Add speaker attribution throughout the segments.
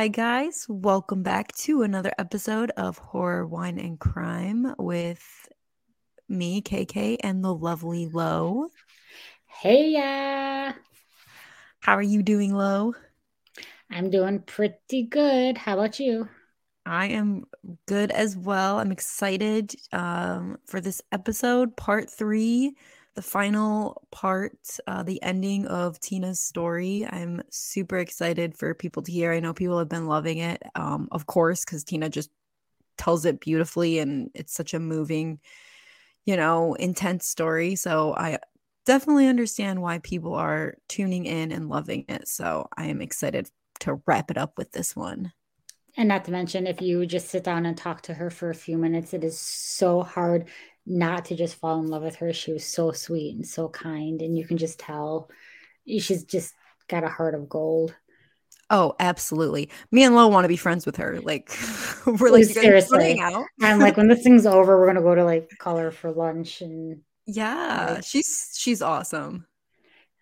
Speaker 1: Hi, guys. Welcome back to another episode of Horror, Wine, and Crime with me, KK, and the lovely Lo.
Speaker 2: Hey, ya.
Speaker 1: How are you doing, Lo?
Speaker 2: I'm doing pretty good. How about you?
Speaker 1: I am good as well. I'm excited um, for this episode, part three the final part, uh, the ending of Tina's story. I'm super excited for people to hear. I know people have been loving it, um, of course, because Tina just tells it beautifully and it's such a moving, you know, intense story. So I definitely understand why people are tuning in and loving it. So I am excited to wrap it up with this one.
Speaker 2: And not to mention, if you just sit down and talk to her for a few minutes, it is so hard not to just fall in love with her. She was so sweet and so kind, and you can just tell she's just got a heart of gold.
Speaker 1: Oh, absolutely. Me and Lo want to be friends with her. Like we're like
Speaker 2: seriously. I'm like when this thing's over, we're gonna go to like call her for lunch and
Speaker 1: yeah, like, she's she's awesome.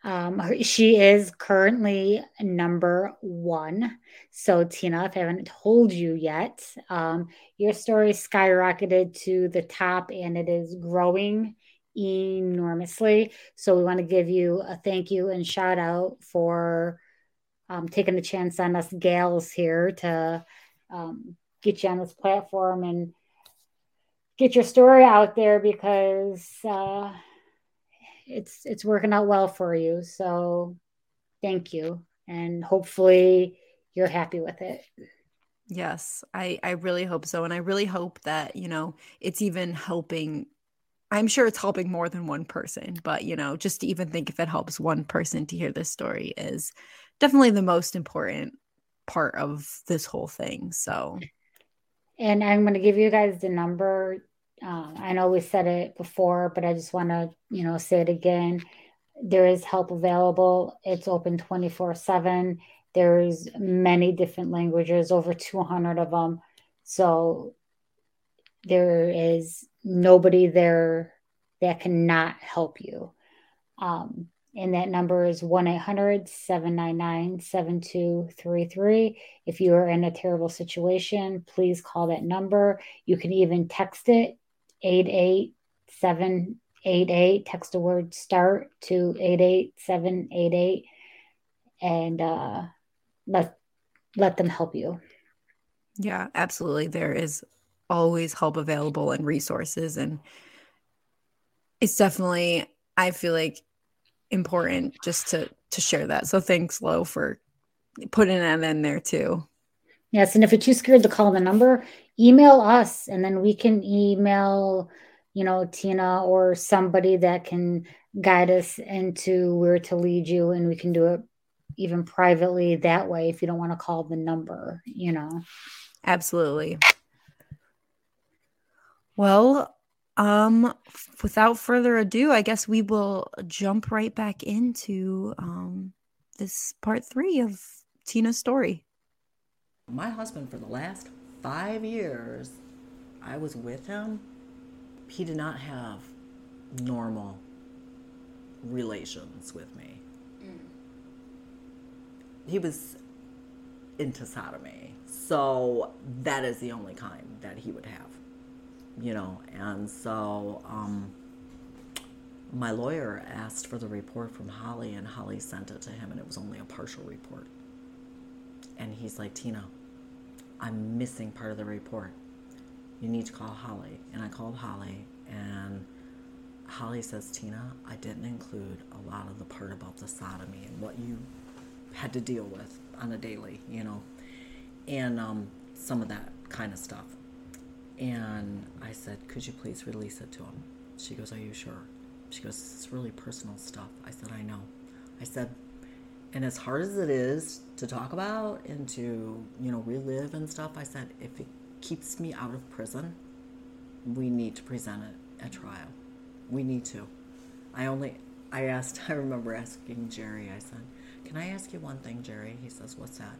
Speaker 2: Um, she is currently number one. So, Tina, if I haven't told you yet, um, your story skyrocketed to the top and it is growing enormously. So, we want to give you a thank you and shout out for um, taking the chance on us gals here to um, get you on this platform and get your story out there because. Uh, it's it's working out well for you. So thank you. And hopefully you're happy with it.
Speaker 1: Yes, I I really hope so and I really hope that, you know, it's even helping I'm sure it's helping more than one person, but you know, just to even think if it helps one person to hear this story is definitely the most important part of this whole thing. So
Speaker 2: and I'm going to give you guys the number um, I know we said it before, but I just want to, you know, say it again. There is help available. It's open 24 7. There's many different languages, over 200 of them. So there is nobody there that cannot help you. Um, and that number is 1 800 799 7233. If you are in a terrible situation, please call that number. You can even text it 88788. Text the word start to 88788 and uh, let, let them help you.
Speaker 1: Yeah, absolutely. There is always help available and resources. And it's definitely, I feel like, important just to to share that. So thanks, Lo, for putting that in there too.
Speaker 2: Yes, and if you're too scared to call the number, email us and then we can email you know tina or somebody that can guide us into where to lead you and we can do it even privately that way if you don't want to call the number you know.
Speaker 1: Absolutely. Well um without further ado i guess we will jump right back into um this part three of tina's story
Speaker 3: my husband for the last five years I was with him, he did not have normal relations with me. Mm. He was into sodomy. So that is the only kind that he would have, you know. And so um, my lawyer asked for the report from Holly, and Holly sent it to him, and it was only a partial report. And he's like, Tina, I'm missing part of the report. You need to call Holly. And I called Holly, and Holly says, Tina, I didn't include a lot of the part about the sodomy and what you had to deal with on a daily, you know, and um, some of that kind of stuff. And I said, Could you please release it to him? She goes, Are you sure? She goes, It's really personal stuff. I said, I know. I said, and as hard as it is to talk about and to you know relive and stuff i said if it keeps me out of prison we need to present it at trial. We need to. I only i asked i remember asking jerry i said can i ask you one thing jerry? He says what's that?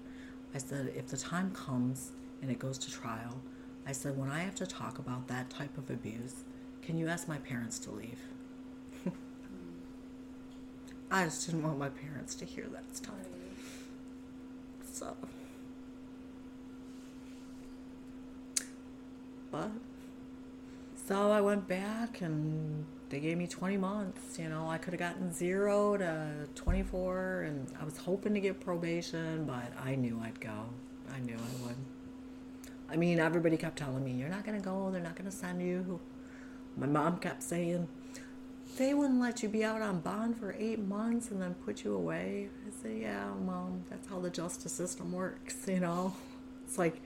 Speaker 3: I said if the time comes and it goes to trial i said when i have to talk about that type of abuse can you ask my parents to leave I just didn't want my parents to hear that stuff. So. But. So I went back and they gave me 20 months. You know, I could have gotten zero to 24, and I was hoping to get probation, but I knew I'd go. I knew I would. I mean, everybody kept telling me, You're not going to go, they're not going to send you. My mom kept saying, they wouldn't let you be out on bond for eight months and then put you away. I said, Yeah, mom, that's how the justice system works, you know? It's like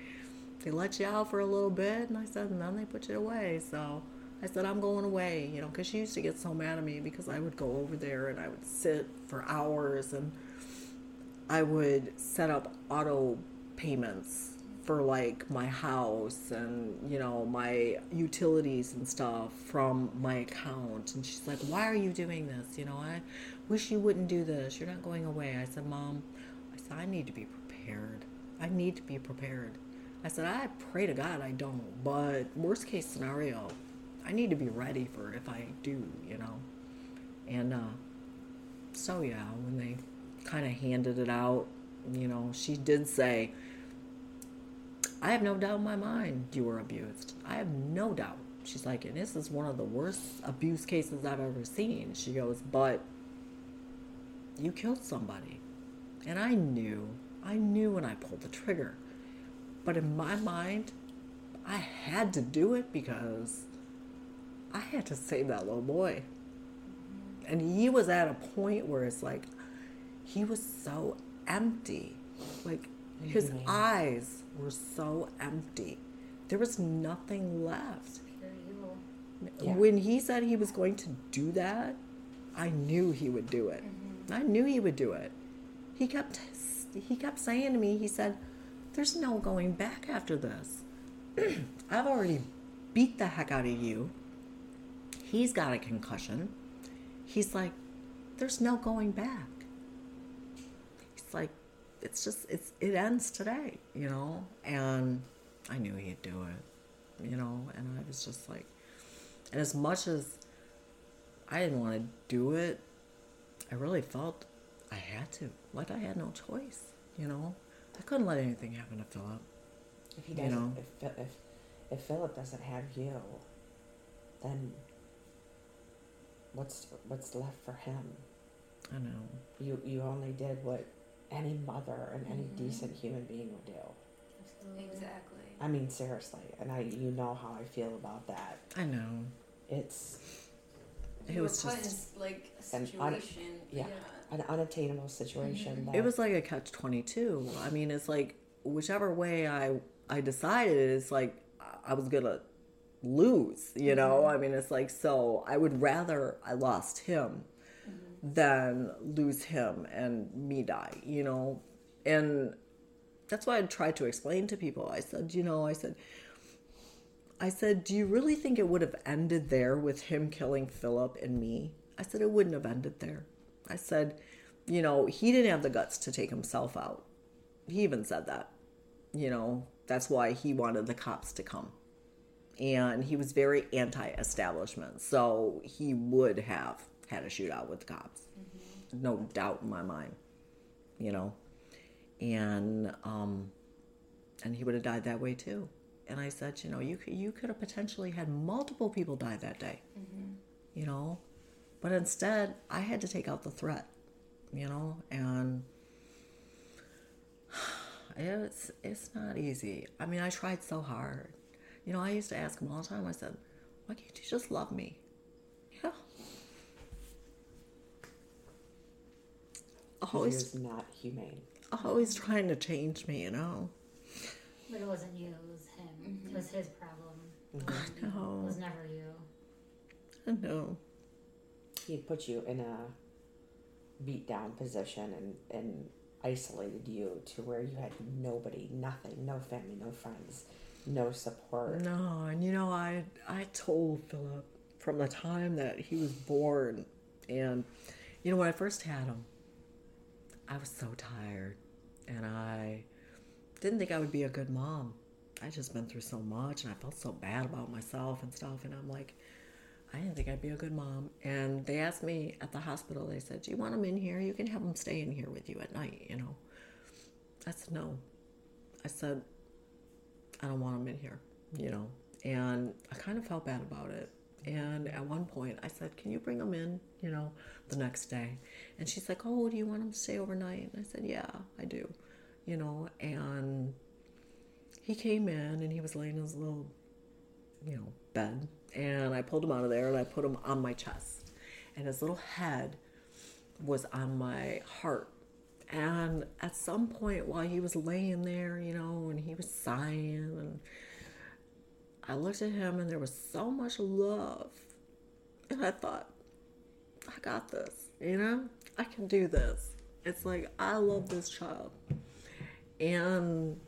Speaker 3: they let you out for a little bit, and I said, And then they put you away. So I said, I'm going away, you know, because she used to get so mad at me because I would go over there and I would sit for hours and I would set up auto payments for like my house and you know my utilities and stuff from my account. And she's like why are you doing this? You know i wish you wouldn't do this. You're not going away. I said mom i said i need to be prepared. I need to be prepared. I said i pray to god i don't but worst case scenario I need to be ready for if I do, you know. And uh, so yeah, when they kind of handed it out, you know, she did say, "I have no doubt in my mind you were abused. I have no doubt." She's like, and this is one of the worst abuse cases I've ever seen. She goes, but you killed somebody. And I knew, I knew when I pulled the trigger. But in my mind, I had to do it because I had to save that little boy. And he was at a point where it's like he was so empty. Like his mm-hmm. eyes were so empty. There was nothing left. Yeah. When he said he was going to do that, I knew he would do it. Mm-hmm. I knew he would do it. He kept he kept saying to me, he said, "There's no going back after this. I've already beat the heck out of you he's got a concussion. He's like, there's no going back. He's like, it's just, it's, it ends today, you know? And I knew he'd do it, you know? And I was just like, and as much as I didn't want to do it, I really felt I had to. Like I had no choice, you know? I couldn't let anything happen to Philip.
Speaker 4: If he doesn't, you know? if, if, if Philip doesn't have you, then what's what's left for him?
Speaker 3: I know.
Speaker 4: You you only did what any mother and any mm-hmm. decent human being would do.
Speaker 5: Exactly.
Speaker 4: I mean seriously, and I you know how I feel about that.
Speaker 3: I know.
Speaker 4: It's
Speaker 5: it was just like a situation. Un,
Speaker 4: yeah, yeah, an unattainable situation. Mm-hmm.
Speaker 3: it was like a catch twenty two. I mean, it's like whichever way I I decided, it's like I was gonna lose, you know? Mm-hmm. I mean, it's like, so I would rather I lost him mm-hmm. Than lose him and me die, you know? And that's why I tried to explain to people. I said, you know, I said, I said, do you really think it would have ended there with him killing Philip and me? I said, it wouldn't have ended there. I said, you know, he didn't have the guts to take himself out. He even said that, you know, that's why he wanted the cops to come and he was very anti-establishment so he would have had a shootout with the cops. Mm-hmm. no doubt in my mind you know? And um and he would have died that way too. And i said you know you could, you could have potentially had multiple people die that day mm-hmm. you know? But instead i had to take out the threat you know? And it's it's not easy. I mean i tried so hard. You know, I used to ask him all the time, I said, why can't you just love me? Yeah.
Speaker 4: Always not humane.
Speaker 3: Always trying to change me, you know.
Speaker 2: But it wasn't you, it was him. Mm-hmm. It was his problem.
Speaker 3: Mm-hmm. I know.
Speaker 2: It was never you.
Speaker 3: I know.
Speaker 4: He put you in a beat down position and, and isolated you to where you had nobody, nothing, no family, no friends no support.
Speaker 3: No, and you know, I I told Philip from the time that he was born, and you know, when I first had him, I was so tired, and I didn't think I would be a good mom. I just been through so much, and I felt so bad about myself and stuff, and I'm like. I didn't think I'd be a good mom. And they asked me at the hospital, they said, Do you want him in here? You can have him stay in here with you at night, you know. I said, No. I said, I don't want him in here, you know. And I kind of felt bad about it. And at one point, I said, Can you bring him in, you know, the next day? And she's like, Oh, do you want him to stay overnight? And I said, Yeah, I do, you know. And he came in and he was laying in his little, you know, bed. And I pulled him out of there and I put him on my chest. And his little head was on my heart. And at some point while he was laying there, you know, and he was sighing and I looked at him and there was so much love. And I thought, I got this, you know? I can do this. It's like, I love this child. And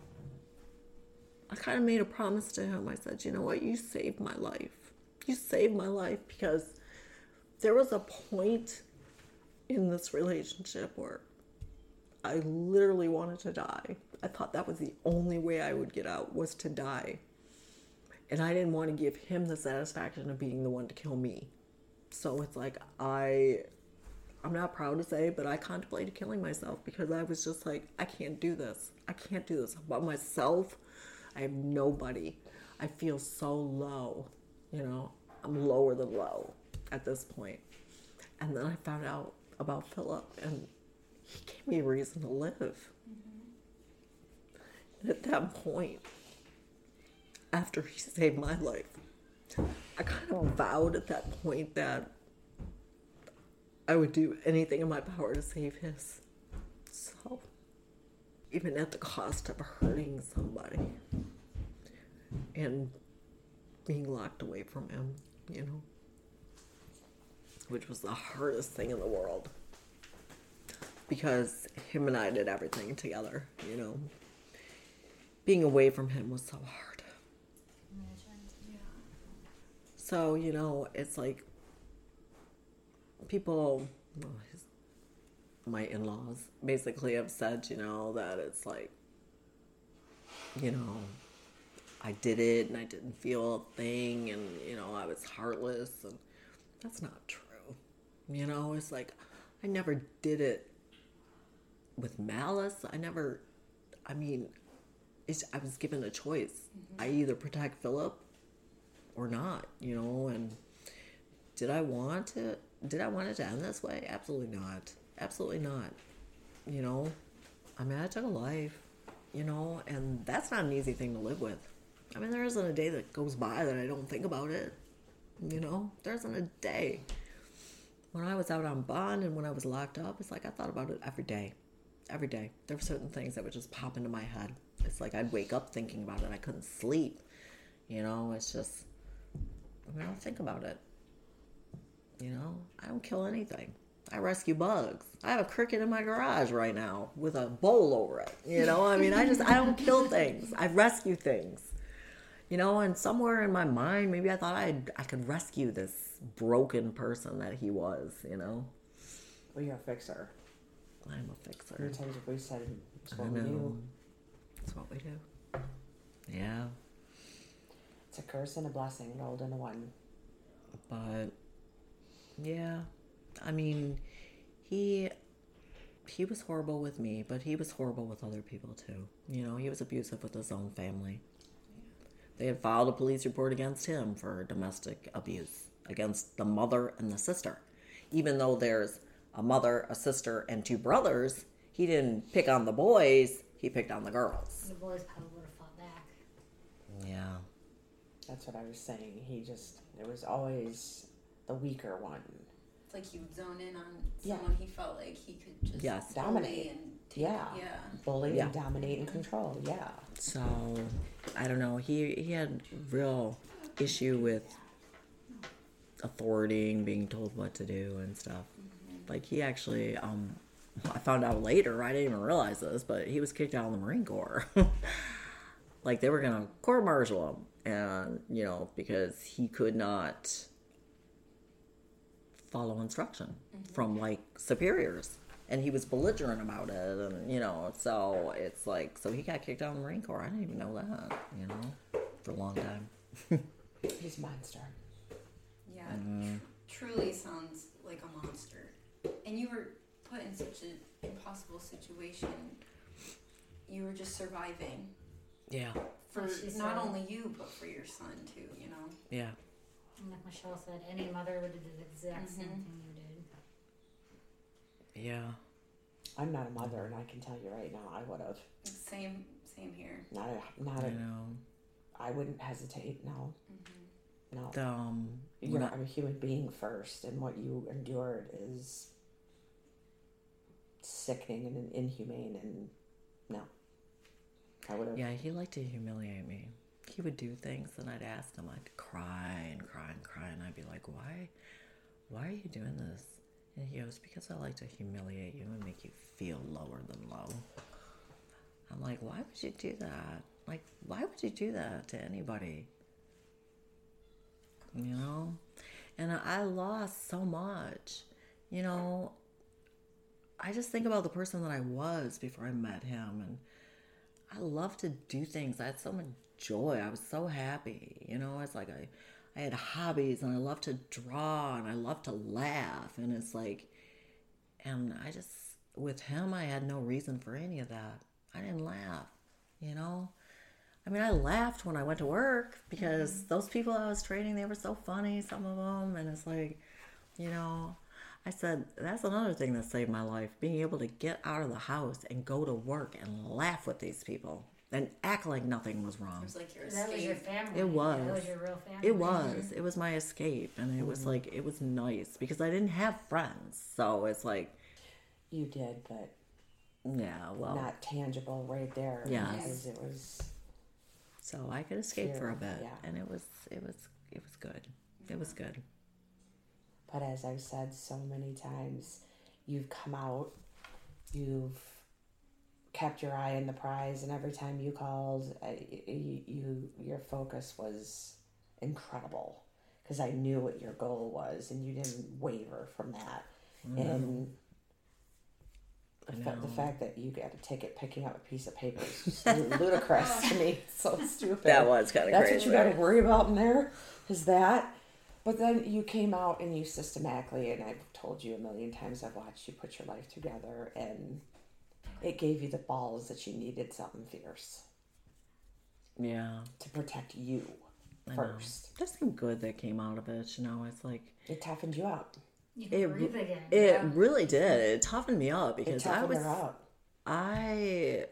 Speaker 3: I kind of made a promise to him. I said, you know what? You saved my life. You saved my life because there was a point in this relationship where I literally wanted to die. I thought that was the only way I would get out was to die. And I didn't want to give him the satisfaction of being the one to kill me. So it's like I I'm not proud to say, but I contemplated killing myself because I was just like, I can't do this. I can't do this by myself. I have nobody. I feel so low, you know. I'm lower than low at this point. And then I found out about Philip and he gave me a reason to live. Mm-hmm. At that point, after he saved my life, I kind of vowed at that point that I would do anything in my power to save his. So, even at the cost of hurting somebody and being locked away from him, you know, which was the hardest thing in the world because him and I did everything together, you know. Being away from him was so hard. So, you know, it's like people, well, his, my in laws basically have said, you know, that it's like, you know, I did it and I didn't feel a thing and, you know, I was heartless. And that's not true. You know, it's like, I never did it with malice. I never, I mean, I was given a choice. Mm-hmm. I either protect Philip or not, you know, and did I want to did I want it to end this way? Absolutely not. Absolutely not. You know, I mean I took a life, you know, and that's not an easy thing to live with. I mean there isn't a day that goes by that I don't think about it. You know, there isn't a day. When I was out on bond and when I was locked up, it's like I thought about it every day. Every day. There were certain things that would just pop into my head. It's like I'd wake up thinking about it. I couldn't sleep. You know, it's just I don't think about it. You know, I don't kill anything. I rescue bugs. I have a cricket in my garage right now with a bowl over it. You know, I mean, I just, I don't kill things. I rescue things. You know, and somewhere in my mind, maybe I thought I I could rescue this broken person that he was. You know.
Speaker 4: Well, you're a fixer.
Speaker 3: I'm a fixer.
Speaker 4: Many times we said it's what we do.
Speaker 3: It's what we do. Yeah.
Speaker 4: It's a curse and a blessing rolled into one.
Speaker 3: But yeah, I mean, he he was horrible with me, but he was horrible with other people too. You know, he was abusive with his own family. They had filed a police report against him for domestic abuse against the mother and the sister. Even though there's a mother, a sister, and two brothers, he didn't pick on the boys, he picked on the girls.
Speaker 2: The boys probably would have fought back.
Speaker 3: Yeah.
Speaker 4: That's what I was saying. He just, it was always the weaker one.
Speaker 5: It's like he would zone in on someone yeah. he felt like he could just
Speaker 3: yes.
Speaker 4: dominate
Speaker 5: and
Speaker 4: take, yeah, yeah, bully yeah. and dominate and control. Yeah.
Speaker 3: So I don't know. He he had real issue with authority and being told what to do and stuff. Mm-hmm. Like he actually, um, I found out later. I didn't even realize this, but he was kicked out of the Marine Corps. like they were gonna court martial him and you know because he could not follow instruction mm-hmm. from like superiors. And he was belligerent about it and you know so it's like so he got kicked out of the marine corps. I didn't even know that you know for a long time.
Speaker 4: He's a monster.
Speaker 5: Yeah. Mm. truly sounds like a monster. And you were put in such an impossible situation. You were just surviving
Speaker 3: Yeah.
Speaker 5: for
Speaker 2: She
Speaker 5: not
Speaker 2: said-
Speaker 5: only you but for your son too. You know.
Speaker 3: Yeah.
Speaker 2: And like Michelle said, any mother would do the exact same
Speaker 5: Mhm.
Speaker 2: thing you did.
Speaker 3: Yeah.
Speaker 4: I'm not a mother, and I can tell you right now, I would have.
Speaker 5: Same same here.
Speaker 4: Not a, not
Speaker 3: I
Speaker 4: a,
Speaker 3: know.
Speaker 4: I wouldn't hesitate. No, no.
Speaker 3: The, um,
Speaker 4: You're
Speaker 3: when
Speaker 4: not
Speaker 3: I-
Speaker 4: a human being first, and what you endured is sickening and inhumane. And no, I would have.
Speaker 3: Yeah, he liked to humiliate me. He would do things, and I'd ask him. I'd cry and cry and cry, and I'd be like, "Why? Why are you doing this?" And he goes, "Because I like to humiliate you and make you feel lower than low." I'm like, "Why would you do that? Like, why would you do that to anybody?" You know, and I lost so much. You know, I just think about the person that I was before I met him, and I love to do things. I had so much joy. I was so happy. You know, it's like I, I had hobbies and I love to draw and I love to laugh. And it's like, and I just, with him, I had no reason for any of that. I didn't laugh, you know? I mean, I laughed when I went to work because mm-hmm. those people I was training, they were so funny, some of them. And it's like, you know, I said, that's another thing that saved my life being able to get out of the house and go to work and laugh with these people and act like nothing was wrong.
Speaker 5: It was like your
Speaker 2: That was your
Speaker 5: escape.
Speaker 2: family.
Speaker 3: It was.
Speaker 2: That was your real family.
Speaker 3: It was. It was my escape. And it was mm-hmm. like, it was nice because I didn't have friends. So it's like,
Speaker 4: You did, but
Speaker 3: yeah, well,
Speaker 4: not tangible right there.
Speaker 3: Yeah.
Speaker 4: because it was.
Speaker 3: so I could escape for a bit.
Speaker 4: yeah.
Speaker 3: And it was, it was, it was good. It was good.
Speaker 4: But as I've said so many times, you've come out, you've kept your eye on the prize, and every time you called, you, you your focus was incredible because I knew what your goal was, and you didn't waver from that. And the, fa- the fact that you got a ticket picking up a piece of paper is just ludicrous to me. It's so stupid.
Speaker 3: That was kinda
Speaker 4: That's
Speaker 3: crazy.
Speaker 4: what you got to worry about in there is that. But then you came out and you systematically, and I've told you a million times, I've watched you put your life together, and it gave you the balls that you needed something fierce
Speaker 3: Yeah.
Speaker 4: to protect you
Speaker 3: I know.
Speaker 4: first.
Speaker 3: There's some good that came out of it. You know, it's like,
Speaker 4: It toughened you up.
Speaker 2: You can
Speaker 3: it,
Speaker 2: breathe again.
Speaker 3: it
Speaker 2: yeah.
Speaker 3: really did. It toughened me up
Speaker 4: It
Speaker 3: because I was,
Speaker 4: her up.
Speaker 3: I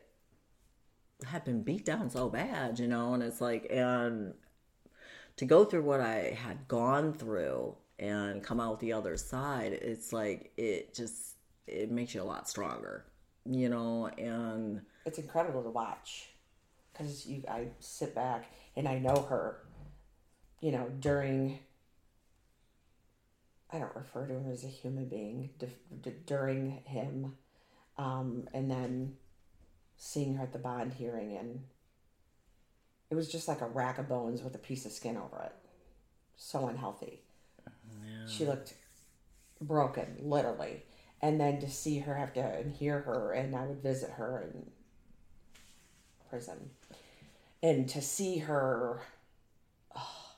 Speaker 3: had been beat down so bad, you know, and it's like, and to go through what I had gone through and come out the other side, it's like, it just, it makes you a lot stronger, you know, and
Speaker 4: It's incredible to watch because you, I sit back and I know her, you know, during. I don't refer to him as a human being d- d- during him, um, and then seeing her at the bond hearing, and it was just like a rack of bones with a piece of skin over it. So unhealthy. She looked broken, literally. And then to see her have to and hear her, and I would visit her in prison, and to see her oh,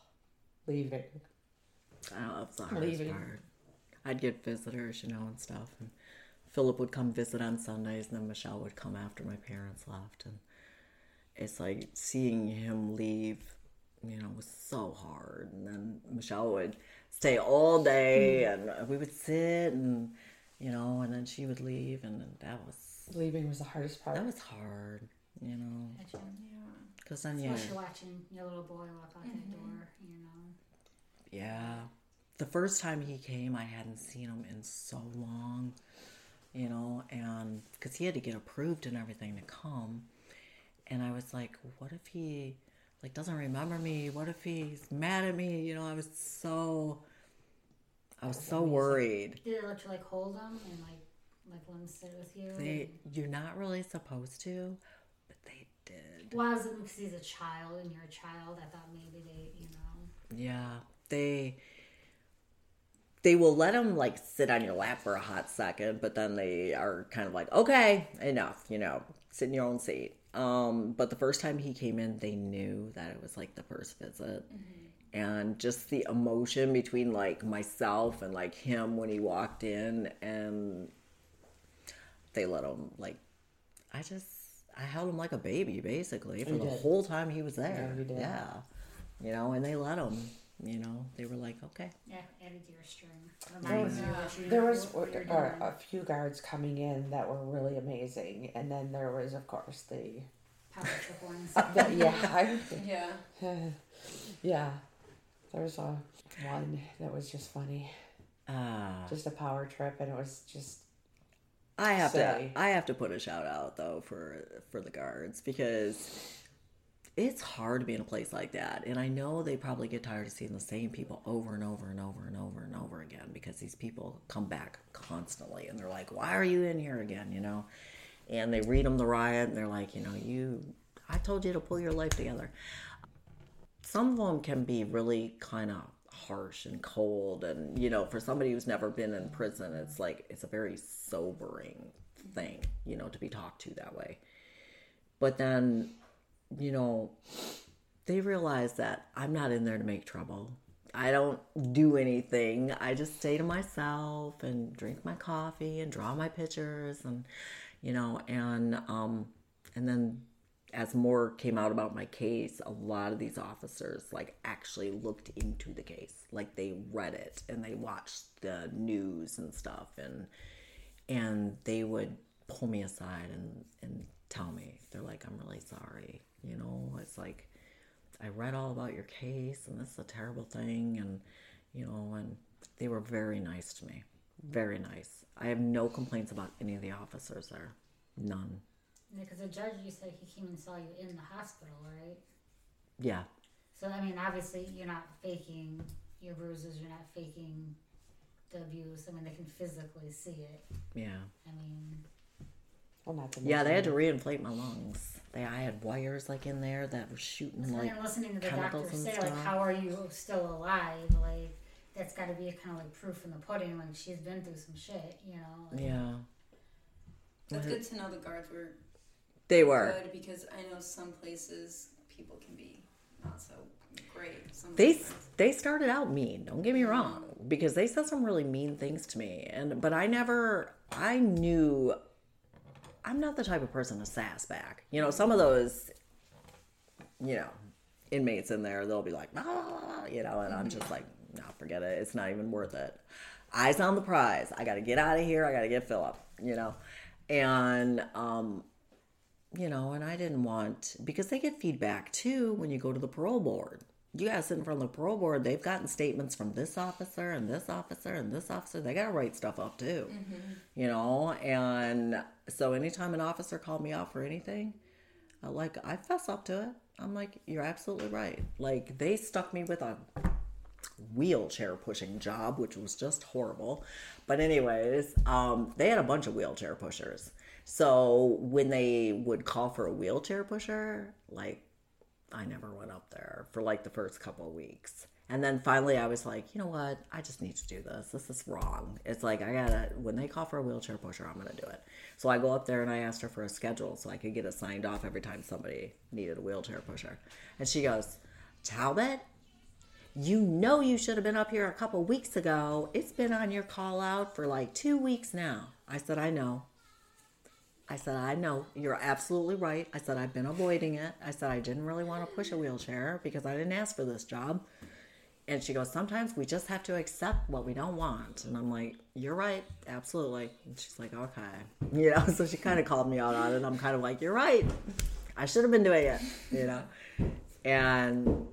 Speaker 4: leaving.
Speaker 3: I don't know, it's the hardest
Speaker 4: Leaving.
Speaker 3: part. I'd get visitors, you know, and stuff. And Philip would come visit on Sundays, and then Michelle would come after my parents left. And it's like seeing him leave, you know, was so hard. And then Michelle would stay all day, mm-hmm. and we would sit, and you know, and then she would leave, and that was
Speaker 4: Leaving was the hardest part.
Speaker 3: that was hard, you know,
Speaker 2: Imagine.
Speaker 3: because then yeah,
Speaker 2: Especially watching your little boy walk out that mm-hmm. door, you know.
Speaker 3: Yeah. The first time he came, I hadn't seen him in so long, you know, and because he had to get approved and everything to come. And I was like, what if he, like, doesn't remember me? What if he's mad at me? You know, I was so, I was so worried.
Speaker 2: Did it let you like hold him and like like let him sit with you?
Speaker 3: They, you're not really supposed to, but they did.
Speaker 2: well, I was because he's a child and you're a child. I thought maybe they, you know.
Speaker 3: Yeah, they they will let him like sit on your lap for a hot second, but then they are kind of like, okay, enough, you know, sit in your own seat. Um, but the first time he came in, they knew that it was like the first visit. And just the emotion between like myself and like him when he walked in, and they let him like, I just, I held him like a baby, basically, for
Speaker 4: You
Speaker 3: the
Speaker 4: did.
Speaker 3: whole time he was there.
Speaker 4: Yeah, you.
Speaker 3: Yeah. You know, and they let him. You know, they were like, okay.
Speaker 2: Yeah, added to your string.
Speaker 4: There was,
Speaker 2: Reminds you what you
Speaker 4: there was
Speaker 2: what you're
Speaker 4: uh,
Speaker 2: doing.
Speaker 4: a few guards coming in that were really amazing, and then there was, of course, the,
Speaker 2: Power trip ones.
Speaker 4: the yeah, I,
Speaker 5: Yeah.
Speaker 4: yeah. There was a one that was just funny,
Speaker 3: Ah.
Speaker 4: just a power trip, and it was just
Speaker 3: I have
Speaker 4: say.
Speaker 3: to I have to put a shout out though for for the guards because it's hard to be in a place like that. And I know they probably get tired of seeing the same people over and over and over and over and over again because these people come back constantly and they're like, "Why are you in here again?" you know. And they read them the riot and they're like, "You know, you I told you to pull your life together." Some of them can be really kind of harsh and cold and you know for somebody who's never been in prison it's like it's a very sobering thing you know to be talked to that way but then you know they realize that i'm not in there to make trouble i don't do anything i just stay to myself and drink my coffee and draw my pictures and you know and um and then as more came out about my case, a lot of these officers like actually looked into the case. Like they read it and they watched the news and stuff and and they would pull me aside and and tell me they're like I'm really sorry. You know, it's like I read all about your case and this is a terrible thing and you know and they were very nice to me. Very nice. I have no complaints about any of the officers there. None.
Speaker 2: Because the judge, you said he came and saw you in the hospital, right?
Speaker 3: Yeah.
Speaker 2: So I mean, obviously, you're not faking your bruises. You're not faking the abuse. I mean, they can physically see it.
Speaker 3: Yeah.
Speaker 2: I mean,
Speaker 4: well, not to
Speaker 3: Yeah, they had
Speaker 4: mention-
Speaker 3: to reinflate my lungs. They, I had wires like in there that were shooting like.
Speaker 2: and listening to the
Speaker 3: chemicals
Speaker 2: doctor
Speaker 3: and
Speaker 2: say, like,
Speaker 3: stuff.
Speaker 2: how are you still alive? Like, that's got to be kind of like proof in the pudding. Like, she's been through some shit, you know. Like,
Speaker 3: Yeah,
Speaker 5: That's good to know the guards were
Speaker 3: they were.
Speaker 5: good because I know some places people can be not so great. Some
Speaker 3: They
Speaker 5: places.
Speaker 3: they started out mean. Don't get me wrong, because they said some really mean things to me, and but I never. I knew. I'm not the type of person to sass back. You know, some of those. You know, inmates in there, they'll be like, ah, you know, and I'm just like, nah, forget it. It's not even worth it. Eyes on the prize. I got to get out of here. I got to get Philip. You know, and um, you know, and I didn't want because they get feedback too when you go to the parole board. You gotta sit in front of the parole board. They've gotten statements from this officer and this officer and this officer. They gotta write stuff up too, you know. And so anytime an officer called me out for anything, I like I fess up to it. I'm like, you're absolutely right. Like they stuck me with a wheelchair pushing job, which was just horrible. But anyways, um, they had a bunch of wheelchair pushers. So when they would call for a wheelchair pusher, like I never went up there for like the first couple of weeks. And then finally I was like, you know what? I just need to do this. This is wrong. It's like I gotta when they call for a wheelchair pusher, I'm gonna do it. So I go up there and I asked her for a schedule so I could get it signed off every time somebody needed a wheelchair pusher. And she goes, Talbot, you know you should have been up here a couple weeks ago. It's been on your call out for like two weeks now. I said, I know. I said, I know. You're absolutely right. I said, I've been avoiding it. I said, I didn't really want to push a wheelchair because I didn't ask for this job. And she goes, Sometimes we just have to accept what we don't want. And I'm like, You're right. Absolutely. And she's like, Okay. You know, so she kind of called me out on it. I'm kind of like, You're right. I should have been doing it, you know? And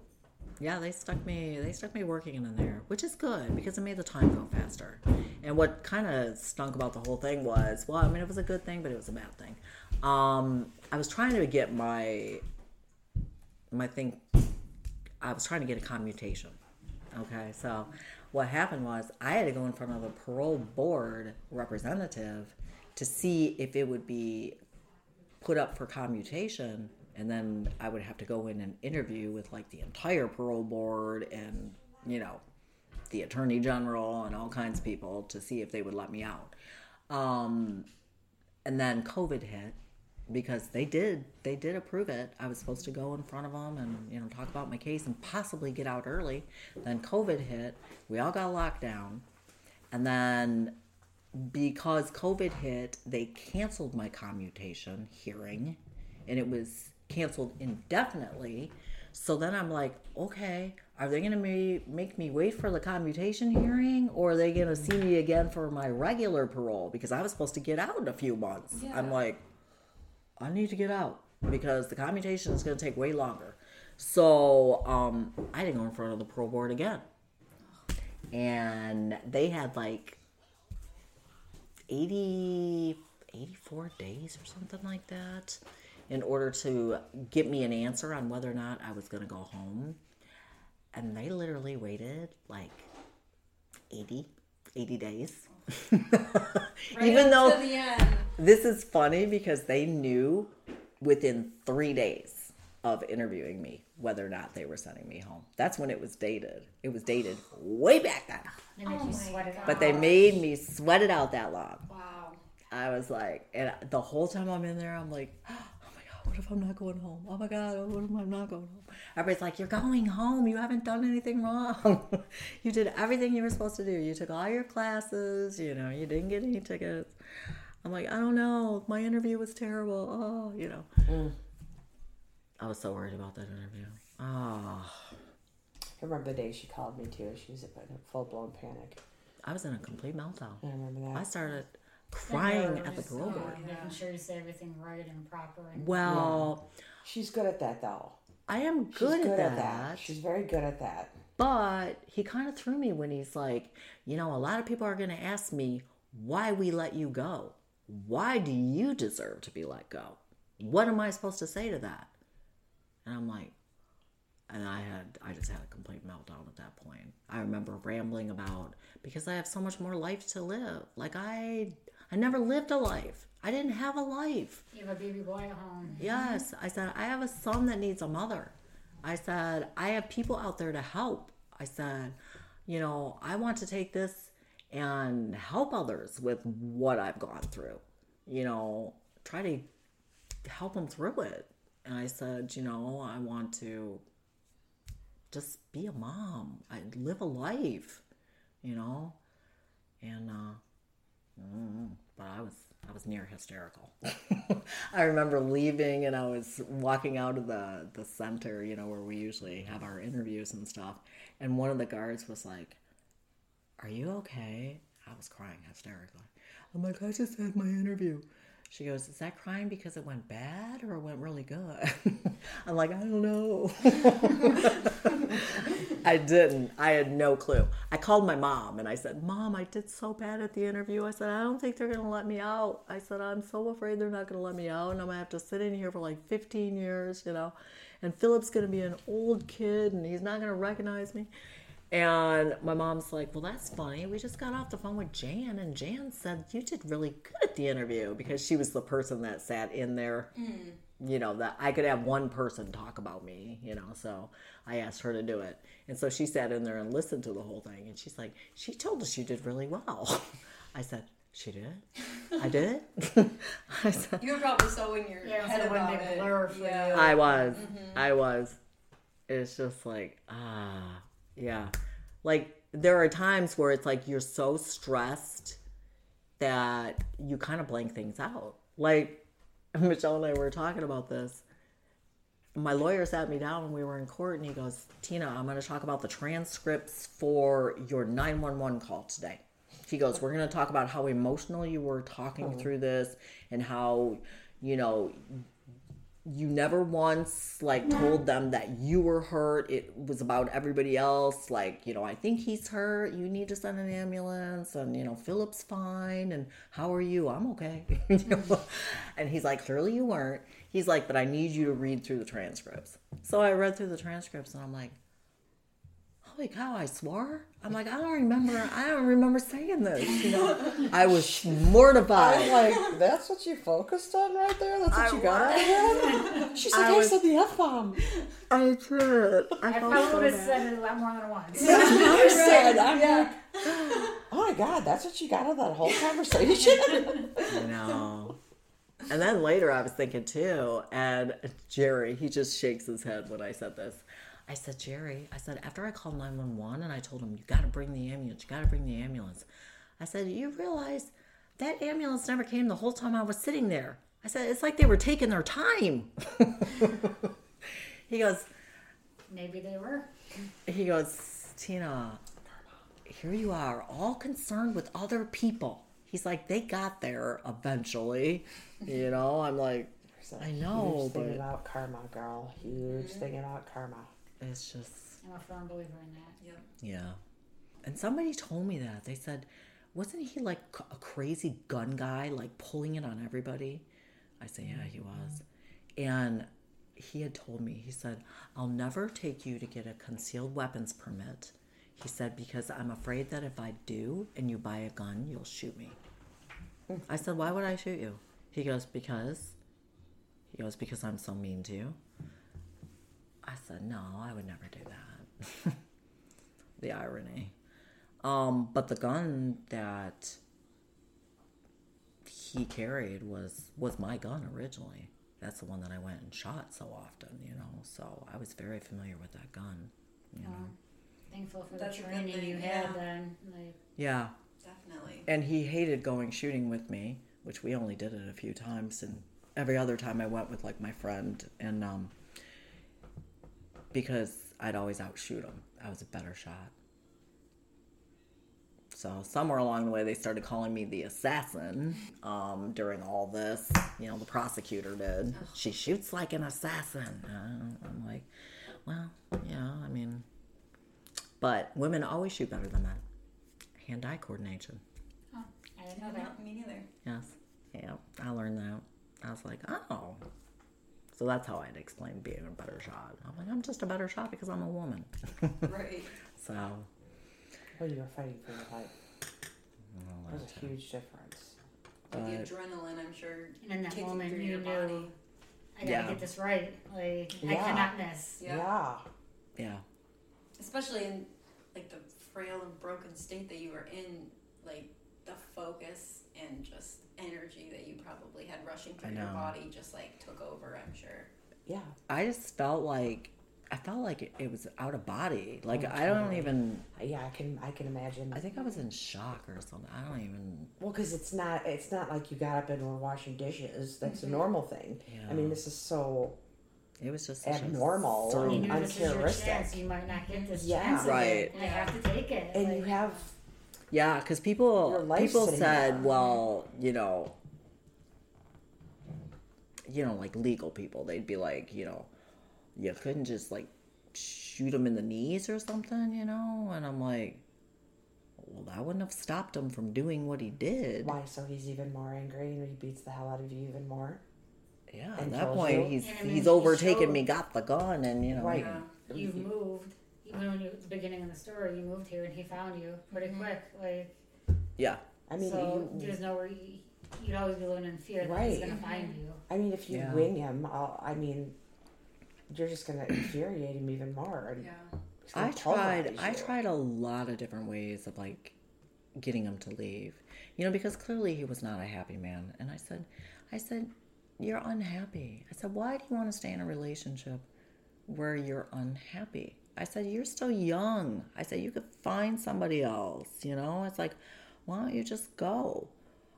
Speaker 3: yeah, they stuck me. They stuck me working in there, which is good because it made the time go faster. And what kind of stunk about the whole thing was, well, I mean, it was a good thing, but it was a bad thing. Um, I was trying to get my my thing. I was trying to get a commutation. Okay, so what happened was I had to go in front of a parole board representative to see if it would be put up for commutation and then I would have to go in and interview with like the entire parole board and you know the attorney general and all kinds of people to see if they would let me out. Um, and then COVID hit because they did they did approve it. I was supposed to go in front of them and you know talk about my case and possibly get out early. Then COVID hit. We all got locked down, and then because COVID hit, they canceled my commutation hearing and it was canceled indefinitely. So then I'm like, okay, are they going to make me wait for the commutation hearing or are they going to see me again for my regular parole? Because I was supposed to get out in a few months. I'm like, I need to get out because the commutation is going to take way longer. So um, I didn't go in front of the parole board again. And they had like 80, 84 days or something like that in order to get me an answer on whether or not I was going to go home. And they literally waited like 80, 80 days.
Speaker 5: Right
Speaker 3: Even though this is funny because they knew within three days of interviewing me whether or not they were sending me home. That's when it was dated. It was dated way back then.
Speaker 2: They make you sweat it out.
Speaker 3: But they made me sweat it out that long.
Speaker 5: Wow.
Speaker 3: I was like, and the whole time I'm in there, I'm like, oh what if I'm not going home? Oh my God, oh, what if I'm not going home? Everybody's like, you're going home. You haven't done anything wrong. you did everything you were supposed to do. You took all your classes, you know, you didn't get any tickets. I'm like, I don't know. My interview was terrible. Oh, you know. Mm. I was so worried about that interview. Oh,
Speaker 4: I remember the day she called me too. She was in a full blown panic.
Speaker 3: I was in a complete meltdown.
Speaker 4: I remember that.
Speaker 3: I started crying at the parole oh, board.
Speaker 2: Making sure you say everything right and proper. And
Speaker 3: Well,
Speaker 4: She's good at that though.
Speaker 3: I am
Speaker 4: She's
Speaker 3: good, at, that.
Speaker 4: She's very good at that.
Speaker 3: But he kind of threw me when he's like, you know, a lot of people are going to ask me why we let you go. Why do you deserve to be let go? What am I supposed to say to that? And I'm like, and I had, I just had a complete meltdown at that point. I remember rambling about because I have so much more life to live. Like I, I never lived a life. I didn't have a life.
Speaker 2: you have a baby boy at home.
Speaker 3: Yes, I said, I have a son that needs a mother. I said, I have people out there to help. I said, you know, I want to take this and help others with what I've gone through. You know, try to help them through it. And I said, you know, I want to just be a mom. I live a life, you know, and uh, mm, but I was I was near hysterical. I remember leaving and I was walking out of the the center, you know, where we usually have our interviews and stuff, and one of the guards was like, "Are you okay?" I was crying hysterically. I'm like, "I just had my interview." She goes, "Is that crying because it went bad or it went really good?" I'm like, "I don't know." I didn't. I had no clue. I called my mom and I said, Mom, I did so bad at the interview. I said, I don't think they're going to let me out. I said, I'm so afraid they're not going to let me out and I'm going to have to sit in here for like 15 years, you know. And Philip's going to be an old kid and he's not going to recognize me. And my mom's like, Well, that's funny. We just got off the phone with Jan, and Jan said you did really good at the interview because she was the person that sat in there you know that I could have one person talk about me, you know. So I asked her to do it, and so she sat in there and listened to the whole thing, and she's like, "She told us you did really well." I said, "She did? I did." I said,
Speaker 5: You were probably so in your
Speaker 2: Yeah,
Speaker 5: head
Speaker 2: so one
Speaker 5: about it.
Speaker 2: blur for
Speaker 5: yeah.
Speaker 2: you.
Speaker 3: "I was, I was." It's just like, ah, yeah, like there are times where it's like you're so stressed that you kind of blank things out. Like Michelle and I were talking about this. My lawyer sat me down when we were in court and he goes, Tina, I'm going to talk about the transcripts for your 911 call today. He goes, We're going to talk about how emotional you were talking oh. through this and how, you know, you never once like told them that you were hurt. It was about everybody else. Like you know i think he's hurt. You need to send an ambulance and you know philip's fine. And how are you? I'm okay. You know? and he's like clearly you weren't. He's like but i need you to read through the transcripts. So i read through the transcripts and i'm like holy cow i swore i'm like i don't remember i don't remember saying this you know i was mortified
Speaker 4: I'm like, that's what you focused on right there? That's what
Speaker 3: I
Speaker 4: you got out of that? She's like,
Speaker 3: I
Speaker 4: I,
Speaker 3: was-
Speaker 4: said the F bomb.
Speaker 3: i did i
Speaker 2: I probably
Speaker 3: so
Speaker 2: would have said it a lot more than once.
Speaker 4: I said, I'm like, oh my God, that's what you got out of that whole conversation?
Speaker 3: I know. And then later I was thinking too, and Jerry, he just shakes his head when I said this. I said, Jerry, I said, after I called 911 and I told him, you got to bring the ambulance, you got to bring the ambulance. I said, you realize that ambulance never came the whole time I was sitting there. I said, It's like they were taking their time. he goes,
Speaker 2: Maybe they were.
Speaker 3: he goes, Tina, here you are, all concerned with other people. He's like, they got there eventually. You know, I'm like, I know,
Speaker 4: huge thing
Speaker 3: but-
Speaker 4: about karma, girl. Huge thing about karma.
Speaker 3: It's just,
Speaker 2: I'm a firm believer in that.
Speaker 5: Yep.
Speaker 3: yeah. And somebody told me that. They said, wasn't he like a crazy gun guy, like pulling it on everybody? I said, yeah, he mm-hmm. was. And he had told me, he said, I'll never take you to get a concealed weapons permit. He said, because I'm afraid that if I do and you buy a gun, you'll shoot me. Mm. I said, why would I shoot you? He goes, because. He goes, because I'm so mean to you. I said, no, I would never do that. the irony. Um, but the gun that he carried was was my gun originally. That's the one that I went and shot so often, you know. So I was very familiar with that gun, you know.
Speaker 2: Thankful for
Speaker 5: That's
Speaker 2: the training
Speaker 5: thing,
Speaker 2: you
Speaker 5: yeah.
Speaker 2: had then. Like,
Speaker 3: Yeah,
Speaker 5: Definitely.
Speaker 3: and he hated going shooting with me, which we only did it a few times, and every other time I went with like my friend, and um, because I'd always outshoot him, I was a better shot. So somewhere along the way, they started calling me the assassin. Um, during all this, you know, the prosecutor did. She shoots like an assassin. Uh, I'm like, well, yeah, I mean, but women always shoot better than men. Hand-eye coordination.
Speaker 2: oh, I didn't know that.
Speaker 5: Me neither.
Speaker 3: Yes. Yeah, I learned that. I was like, oh. So that's how I'd explain being a better shot. I'm like, I'm just a better shot because I'm a woman.
Speaker 5: Right.
Speaker 3: so,
Speaker 4: Well, you were fighting for your life. There's
Speaker 3: that's-
Speaker 4: a huge difference.
Speaker 5: Like the adrenaline, I'm sure.
Speaker 2: And in that
Speaker 5: kicking
Speaker 2: moment,
Speaker 5: through
Speaker 2: you
Speaker 5: your
Speaker 2: knew
Speaker 5: body.
Speaker 2: I gotta
Speaker 3: Yeah.
Speaker 2: get this right. Like, I cannot miss.
Speaker 5: Yeah.
Speaker 4: yeah.
Speaker 3: yeah.
Speaker 5: Especially in like the frail and broken state that you were in, like the focus and just energy that you probably had rushing through your body just like took over. I'm sure.
Speaker 4: Yeah.
Speaker 3: I just felt like, I felt like it, it was out of body. Like,
Speaker 4: Oh,
Speaker 3: I don't even,
Speaker 4: Yeah, I can I can imagine.
Speaker 3: I think I was in shock or something. I don't even,
Speaker 4: Well, because it's not it's not like you got up and were washing dishes. That's a mm-hmm. normal thing. I mean, this is so
Speaker 3: it was just
Speaker 4: Abnormal.
Speaker 3: sur-
Speaker 2: You knew this is your
Speaker 4: Uncharacteristic.
Speaker 2: You might not get this
Speaker 4: Yeah.
Speaker 2: chance.
Speaker 3: Right.
Speaker 2: I have to take it.
Speaker 4: and
Speaker 2: like,
Speaker 4: you have
Speaker 3: Yeah, because people people said,
Speaker 4: there.
Speaker 3: well, you know, you know, like legal people, they'd be like, you know, you couldn't just like shoot him in the knees or something, you know, and I'm like, well, that wouldn't have stopped him from doing what he did.
Speaker 4: why. So he's even more angry and he beats the hell out of you even more.
Speaker 3: Yeah, at that point,
Speaker 4: you.
Speaker 3: he's
Speaker 2: And I mean,
Speaker 3: he's
Speaker 2: he
Speaker 3: overtaken
Speaker 2: showed-
Speaker 3: me, got the gun, and you know,
Speaker 4: Right.
Speaker 5: Yeah.
Speaker 2: you moved. Even when you at the beginning of the story, you moved here and he found you pretty
Speaker 5: Mm-hmm.
Speaker 2: quick. Like,
Speaker 3: yeah,
Speaker 4: I mean,
Speaker 2: so
Speaker 4: you,
Speaker 2: there's nowhere you, you'd always be living in fear that
Speaker 4: Right.
Speaker 2: he's gonna find you.
Speaker 4: I mean, if you
Speaker 3: Yeah.
Speaker 4: wing him, I'll, I mean, you're just gonna infuriate him even more. And
Speaker 5: Yeah.
Speaker 3: I tried. I tried a lot of different ways of like getting him to leave. You know, because clearly he was not a happy man. And I said, I said, you're unhappy. I said, why do you want to stay in a relationship where you're unhappy? I said, you're still young. I said, you could find somebody else. You know, it's like, why don't you just go?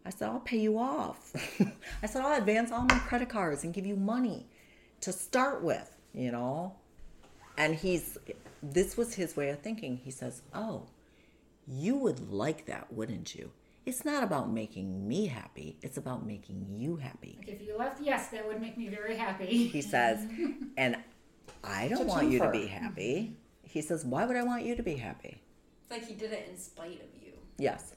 Speaker 3: I said, I'll pay you off. I said, I'll advance all my credit cards and give you money to start with. You know, and he's this was his way of thinking he says oh you would like that wouldn't you it's not about making me happy it's about making you happy
Speaker 2: Like, if you left, yes, that would make me very happy.
Speaker 3: he says and i don't want you to be happy he says why would i want you to be happy
Speaker 5: It's like he did it in spite of you.
Speaker 3: yes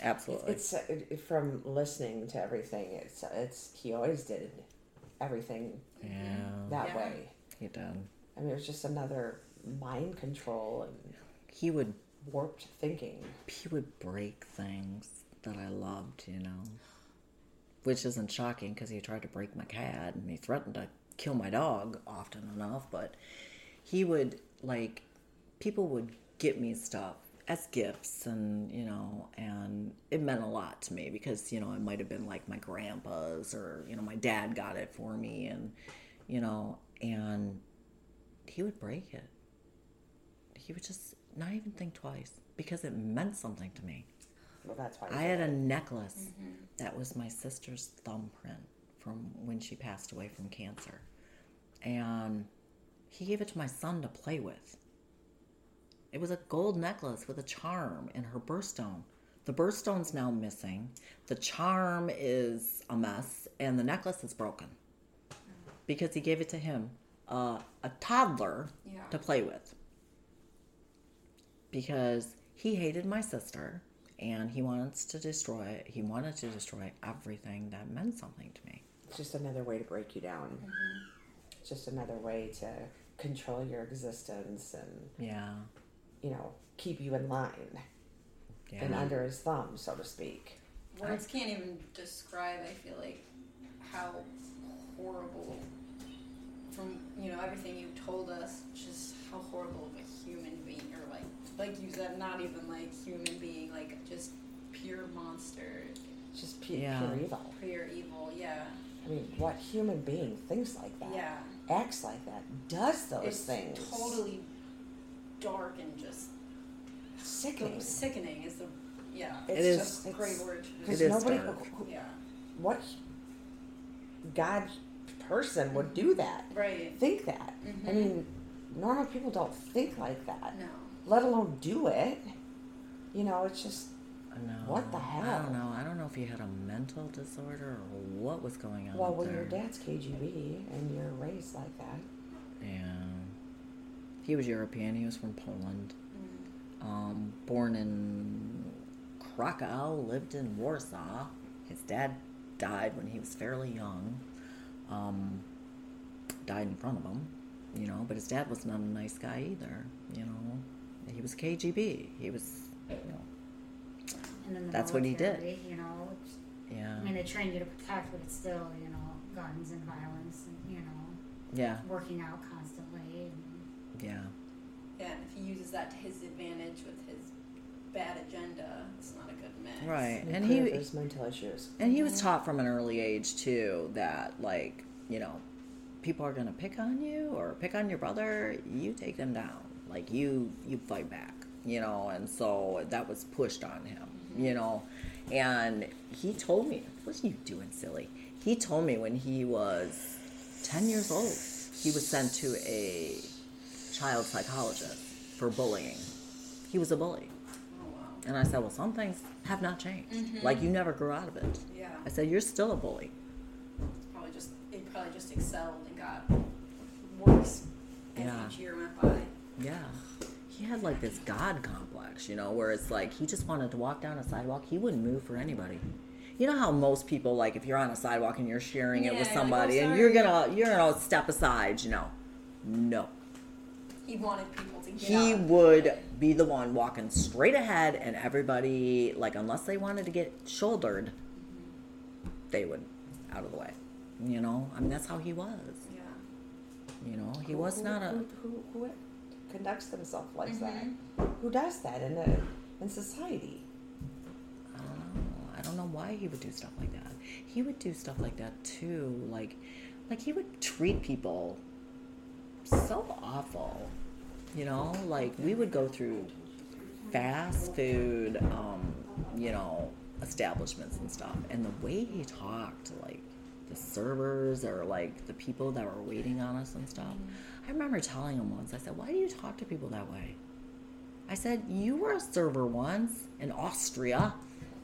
Speaker 3: absolutely
Speaker 4: It's uh, it, it- from listening to everything. It's it's he always did everything
Speaker 3: yeah
Speaker 4: that
Speaker 5: Yeah.
Speaker 4: way.
Speaker 3: he did
Speaker 4: I mean, it was just another mind control and
Speaker 3: he would
Speaker 4: warped thinking.
Speaker 3: he would break things that I loved, you know. Which isn't shocking because he tried to break my cat and he threatened to kill my dog often enough. But he would, like, people would get me stuff as gifts and, you know, and it meant a lot to me because, you know, it might have been like my grandpa's or, you know, my dad got it for me and, you know, and he would break it he would just not even think twice because it meant something to me.
Speaker 4: Well, that's why.
Speaker 3: I had a necklace mm-hmm. that was my sister's thumbprint from when she passed away from cancer. And he gave it to my son to play with. It was a gold necklace with a charm and her birthstone. The birthstone's now missing. The charm is a mess, and the necklace is broken because he gave it to him, uh, a toddler,
Speaker 1: Yeah.
Speaker 3: to play with. Because he hated my sister, and he wants to destroy. He wanted to destroy everything that meant something to me.
Speaker 4: It's just another way to break you down. It's just another way to control your existence and,
Speaker 3: Yeah,
Speaker 4: you know, keep you in line
Speaker 3: yeah.
Speaker 4: and under his thumb, so to speak.
Speaker 1: Words can't even describe. I feel like how horrible. From you know everything you told us, just how horrible of a human being, or like like you said, not even like human being, like just pure monster,
Speaker 4: just pu-
Speaker 3: Yeah.
Speaker 4: pure evil.
Speaker 1: pure evil. Yeah,
Speaker 4: I mean, what human being thinks like that?
Speaker 1: yeah.
Speaker 4: Acts like that? Does those
Speaker 1: it's
Speaker 4: things?
Speaker 1: totally dark and just
Speaker 4: sickening.
Speaker 1: sickening. Is the yeah.
Speaker 4: It's
Speaker 3: It is-
Speaker 4: just
Speaker 1: a
Speaker 4: it's,
Speaker 1: great word. to
Speaker 4: Because
Speaker 3: It is
Speaker 4: nobody,
Speaker 3: dark.
Speaker 4: who- who-
Speaker 1: Yeah.
Speaker 4: what God person would do that?
Speaker 1: Right.
Speaker 4: Think that? I
Speaker 1: Mhm.
Speaker 4: I mean, normal people don't think like that,
Speaker 1: No.
Speaker 4: let alone do it. You know, it's just
Speaker 3: No.
Speaker 4: What the hell?
Speaker 3: I don't know. I don't know if he had a mental disorder or what was going on.
Speaker 4: well, when
Speaker 3: there.
Speaker 4: your dad's KGB and you're raised like that.
Speaker 3: Yeah. He was European. He was from Poland.
Speaker 1: Mm.
Speaker 3: Um, born in Krakow, lived in Warsaw. His dad died when he was fairly young. Um, died in front of him, you know. But his dad was not a nice guy either, you know. He was KGB. He was, you know,
Speaker 2: the
Speaker 3: That's what he did.
Speaker 2: You know,
Speaker 3: yeah,
Speaker 2: I mean, they train you to protect, but it's still, you know, guns and violence, and you know,
Speaker 3: yeah,
Speaker 2: working out
Speaker 3: yeah.
Speaker 1: Yeah, and if he uses that to his advantage with his bad agenda, it's not a good mix.
Speaker 3: Right,
Speaker 4: And
Speaker 3: and he
Speaker 4: those mental issues.
Speaker 3: And he was taught from an early age too that like, you know, people are gonna pick on you or pick on your brother, you take them down. Like you you fight back, you know, and so that was pushed on him, mm-hmm. you know. And he told me, What are you doing, silly? He told me when he was ten years old, he was sent to a child psychologist for bullying. He was a bully.
Speaker 1: Oh wow.
Speaker 3: And I said, Well, some things have not changed. Mm-hmm. Like you never grew out of it.
Speaker 1: Yeah.
Speaker 3: I said, You're still a bully.
Speaker 1: Probably just they probably just excelled and got worse as
Speaker 3: Yeah.
Speaker 1: each year went by.
Speaker 3: Yeah. He had like this God complex, you know, where it's like he just wanted to walk down a sidewalk. He wouldn't move for anybody. You know how most people like if you're on a sidewalk and you're sharing it with
Speaker 1: you're like, oh,
Speaker 3: somebody
Speaker 1: "Oh,
Speaker 3: and you're gonna you're gonna step aside, you know. No.
Speaker 1: He wanted people to get
Speaker 3: He
Speaker 1: out.
Speaker 3: would be the one walking straight ahead and everybody like unless they wanted to get shouldered, they would out of the way. You know? I mean that's how he was.
Speaker 1: Yeah.
Speaker 3: You know, he
Speaker 4: Who-
Speaker 3: was
Speaker 4: who,
Speaker 3: not a
Speaker 4: who, who, who conducts themselves like
Speaker 1: Mm-hmm.
Speaker 4: that. Who does that in a, in society?
Speaker 3: I don't know. I don't know why he would do stuff like that. He would do stuff like that too. Like, like he would treat people so awful. You know, like we would go through fast food, um, you know, establishments and stuff, and the way he talked, like the servers or like the people that were waiting on us and stuff. I remember telling him once. I said, "Why do you talk to people that way?" I said, "You were a server once in Austria."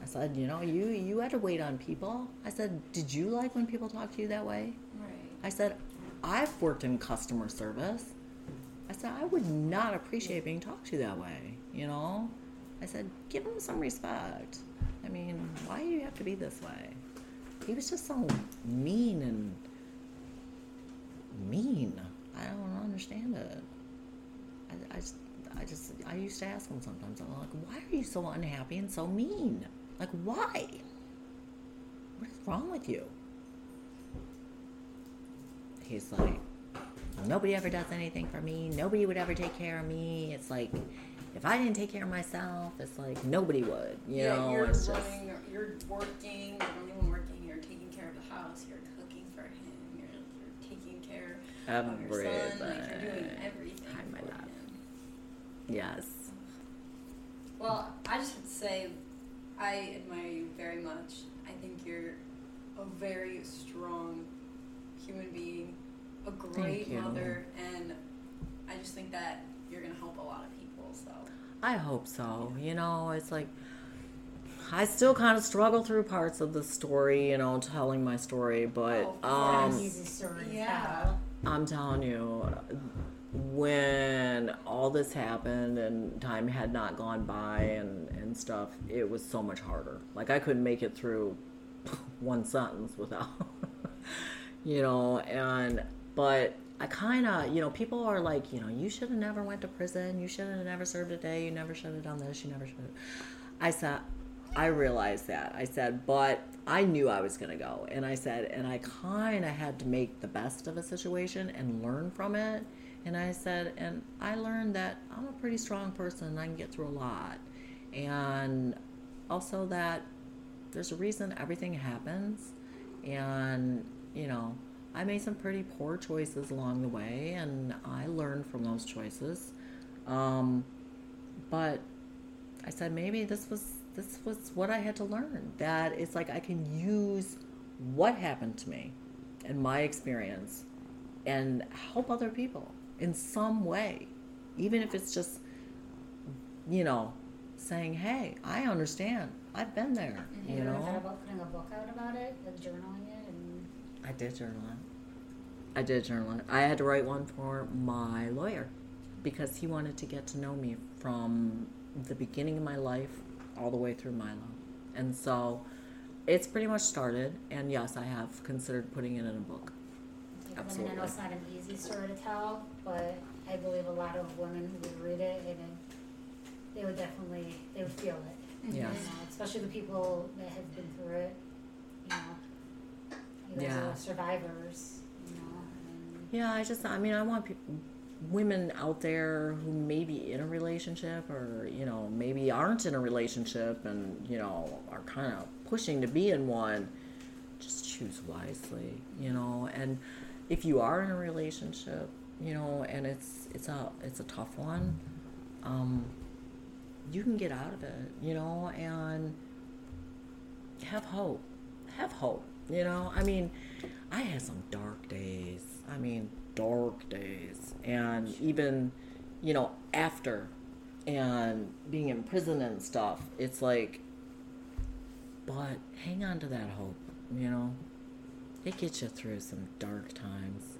Speaker 3: I said, "You know, you you had to wait on people." I said, "Did you like when people talk to you that way?"
Speaker 1: Right.
Speaker 3: I said, "I've worked in customer service." I said, "I would not appreciate being talked to that way." You know, I said, "Give them some respect." I mean, why do you have to be this way? He was just so mean and mean. I don't understand it. I, I, just, I just, I used to ask him sometimes, I'm like, why are you so unhappy and so mean? Like, why? What is wrong with you? He's like, nobody ever does anything for me. Nobody would ever take care of me. It's like, if I didn't take care of myself, it's like nobody would. You
Speaker 1: yeah,
Speaker 3: know,
Speaker 1: you're
Speaker 3: it's just.
Speaker 1: you're working, you're only one working, you're taking care of the house, you're cooking for him, you're, you're taking care of your son, like you're doing
Speaker 3: Everything. Hi, my
Speaker 1: for
Speaker 3: love.
Speaker 1: him.
Speaker 3: Yes.
Speaker 1: Well, I just say, I admire you very much. I think you're
Speaker 5: a very strong human being, a great mother, and I just think that you're gonna help a lot of people. So
Speaker 3: I hope so. You know, it's like I still kind of struggle through parts of the story, you know, telling my story, but
Speaker 5: Oh,
Speaker 2: Not an
Speaker 3: um,
Speaker 2: easy story
Speaker 5: yeah.
Speaker 2: tell.
Speaker 3: I'm telling you, when all this happened and time had not gone by and, and stuff, it was so much harder. Like I couldn't make it through one sentence without, you know, and, but I kind of, you know, people are like, you know, you should have never went to prison. You should have never served a day. You never should have done this. You never should have. I said, I realized that. I said, but I knew I was going to go. And I said, and I kind of had to make the best of a situation and learn from it. And I said, and I learned that I'm a pretty strong person and I can get through a lot. And also that there's a reason everything happens. And, you know, I made some pretty poor choices along the way and I learned from those choices. Um, but I said maybe this was this was what I had to learn. That it's like I can use what happened to me and my experience and help other people in some way. Even if it's just you know, saying, Hey, I understand. I've been there.
Speaker 2: Have
Speaker 3: You
Speaker 2: you ever thought
Speaker 3: know?
Speaker 2: about putting a book out about it, like journaling it, and
Speaker 3: I did journal it. I did journal it. I had to write one for my lawyer because he wanted to get to know me from the beginning of my life all the way through Milo. And so it's pretty much started. And yes, I have considered putting it in a book.
Speaker 2: I mean, I know it's not an easy story to tell, but I believe a lot of women who would read it and it, they would definitely they would feel it.
Speaker 3: Yes.
Speaker 2: You know, especially the people that have been through it. You know,
Speaker 3: Yeah.
Speaker 2: survivors. You know,
Speaker 3: Yeah, I just, I mean, I want people, women out there who may be in a relationship or, you know, maybe aren't in a relationship and, you know, are kind of pushing to be in one, just choose wisely, you know, and if you are in a relationship, you know, and it's, it's a, it's a tough one, um, you can get out of it, you know, and have hope. Have hope. You know, I mean, I had some dark days. I mean, dark days. And even, you know, after and being in prison and stuff, it's like, but hang on to that hope, you know? It gets you through some dark times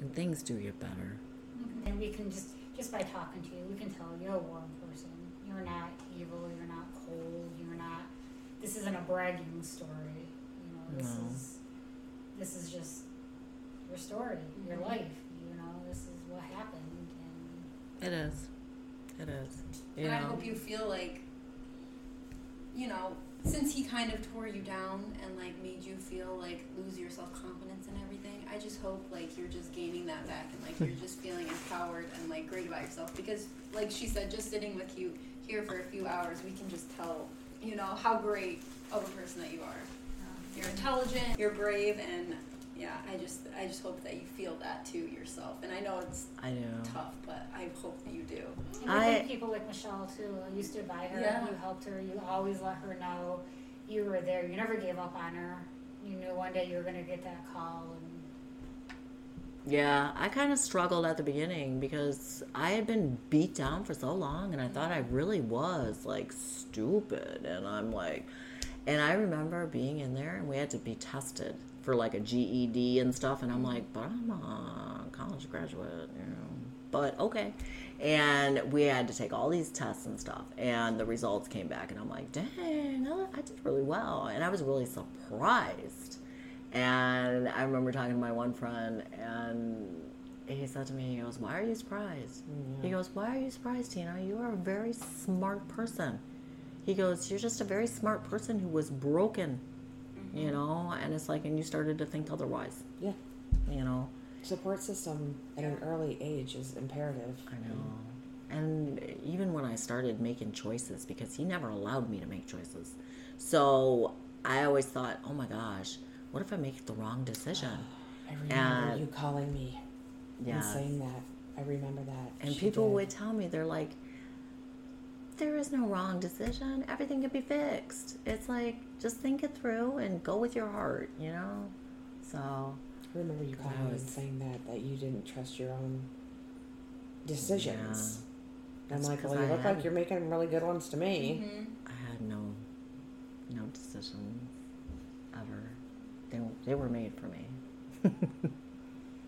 Speaker 3: and things do get better. Mm-hmm.
Speaker 2: and we can just just by talking to you, we can tell you're a warm person. You're not evil. You're not cold. You're not. This isn't a bragging story. You this
Speaker 3: No.
Speaker 2: is this is just your story, your
Speaker 5: mm-hmm.
Speaker 2: life. You know, this is what happened, and
Speaker 3: It is. It is. You
Speaker 5: and I hope you feel like, you know, since he kind of tore you down and like made you feel like lose your self confidence and everything, I just hope like you're just gaining that back and like you're just feeling empowered and like great about yourself because like she said, just sitting with you here for a few hours, we can just tell, you know, how great of a person that you are. You're intelligent, you're brave, and yeah, I just I just hope that you feel that too yourself. And I know it's
Speaker 3: I know.
Speaker 5: tough, but I hope that you do.
Speaker 2: And I
Speaker 3: I-
Speaker 2: think people like Michelle too. You stood by her.
Speaker 5: Yeah.
Speaker 2: You helped her. You always let her know you were there. You never gave up on her. You knew one day you were gonna get that call, and
Speaker 3: Yeah, I kind of struggled at the beginning because I had been beat down for so long and I thought I really was like stupid. And I'm like, and I remember being in there and we had to be tested for like a GED and stuff. And I'm like, but I'm a college graduate, you know, but okay. And we had to take all these tests and stuff. And the results came back and I'm like, dang, I did really well. And I was really surprised. And I remember talking to my one friend, and he said to me, he goes, Why are you surprised? He goes, Why are you surprised, Tina? You are a very smart person. He goes, You're just a very smart person who was broken, mm-hmm. you know? And it's like, and you started to think otherwise,
Speaker 4: Yeah.
Speaker 3: you know?
Speaker 4: Support system at an early age is imperative.
Speaker 3: I know. And even when I started making choices, because he never allowed me to make choices. So I always thought, oh my gosh, what if I make the wrong decision?
Speaker 4: I remember
Speaker 3: And-
Speaker 4: you calling me
Speaker 3: Yeah.
Speaker 4: and saying that. I remember that.
Speaker 3: And
Speaker 4: She
Speaker 3: people
Speaker 4: did.
Speaker 3: would tell me, they're like, there is no wrong decision. Everything can be fixed. It's like just think it through and go with your heart, you know? So,
Speaker 4: I remember you calling me and
Speaker 3: was-
Speaker 4: saying that that you didn't trust your own decisions. I'm like, well, you
Speaker 3: I
Speaker 4: look like you're making really good ones to me. Mm-hmm.
Speaker 3: I had no no decisions ever. They they were made for me.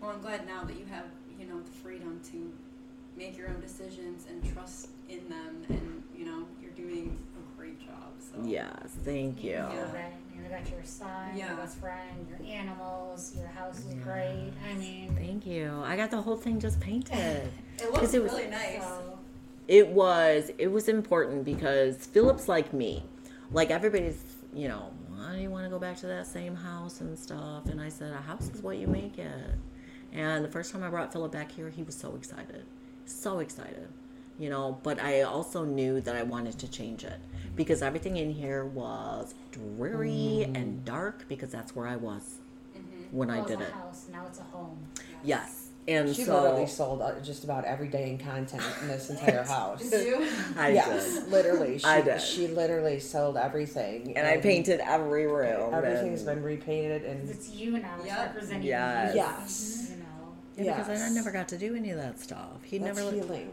Speaker 5: Well, I'm glad now that you have, you know, the freedom to make your own decisions and trust in them, and you know, you're doing a great job. So
Speaker 3: yes, thank you.
Speaker 2: You
Speaker 5: Yeah.
Speaker 2: you got your son,
Speaker 5: Yeah.
Speaker 2: your best friend, your animals, your house is
Speaker 3: Yeah.
Speaker 2: great. I mean,
Speaker 3: Thank you. I got the whole thing just painted.
Speaker 5: it
Speaker 3: 'Cause
Speaker 5: looks
Speaker 3: it was-
Speaker 5: really nice.
Speaker 2: so
Speaker 3: it was it was important because Philip's like me. Like everybody's, you know, why do you want to go back to that same house and stuff? And I said, a house is what you make it. And the first time I brought Philip back here, he was so excited. So excited. You know, but I also knew that I wanted to change it because everything in here was dreary mm. and dark because that's where I was mm-hmm. when I
Speaker 2: well, it's
Speaker 3: did
Speaker 2: a
Speaker 3: it.
Speaker 2: house, now it's a home.
Speaker 3: Yes. And
Speaker 4: She
Speaker 3: so
Speaker 4: literally sold uh, just about every day in content in this entire house.
Speaker 5: Did you?
Speaker 3: I
Speaker 4: yes,
Speaker 3: did.
Speaker 4: literally. She,
Speaker 3: I did.
Speaker 4: She literally sold everything,
Speaker 3: And I painted every room.
Speaker 4: Everything's
Speaker 3: and-
Speaker 4: been repainted, and
Speaker 2: It's you now. It's
Speaker 5: Yeah.
Speaker 2: representing
Speaker 3: Yes.
Speaker 2: you.
Speaker 4: Yes. Mm-hmm.
Speaker 2: You know.
Speaker 3: Yeah, because I, I never got to do any of that stuff. He
Speaker 4: that's
Speaker 3: never,
Speaker 4: healing.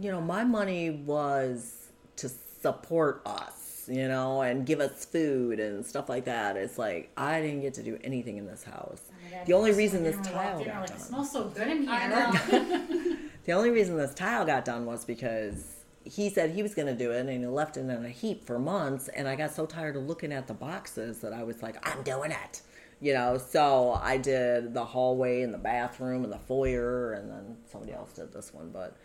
Speaker 3: You know, my money was to support us, you know, and give us food and stuff like that. It's like I didn't get to do anything in this house.
Speaker 2: Oh God,
Speaker 3: The only reason this
Speaker 2: when we walked
Speaker 3: tile got
Speaker 2: like,
Speaker 3: done.
Speaker 2: It smells so good in here.
Speaker 5: I know.
Speaker 3: The only reason this tile got done was because he said he was going to do it and he left it in a heap for months. And I got so tired of looking at the boxes that I was like, I'm doing it. You know, so I did the hallway and the bathroom and the foyer, and then somebody else did this one. But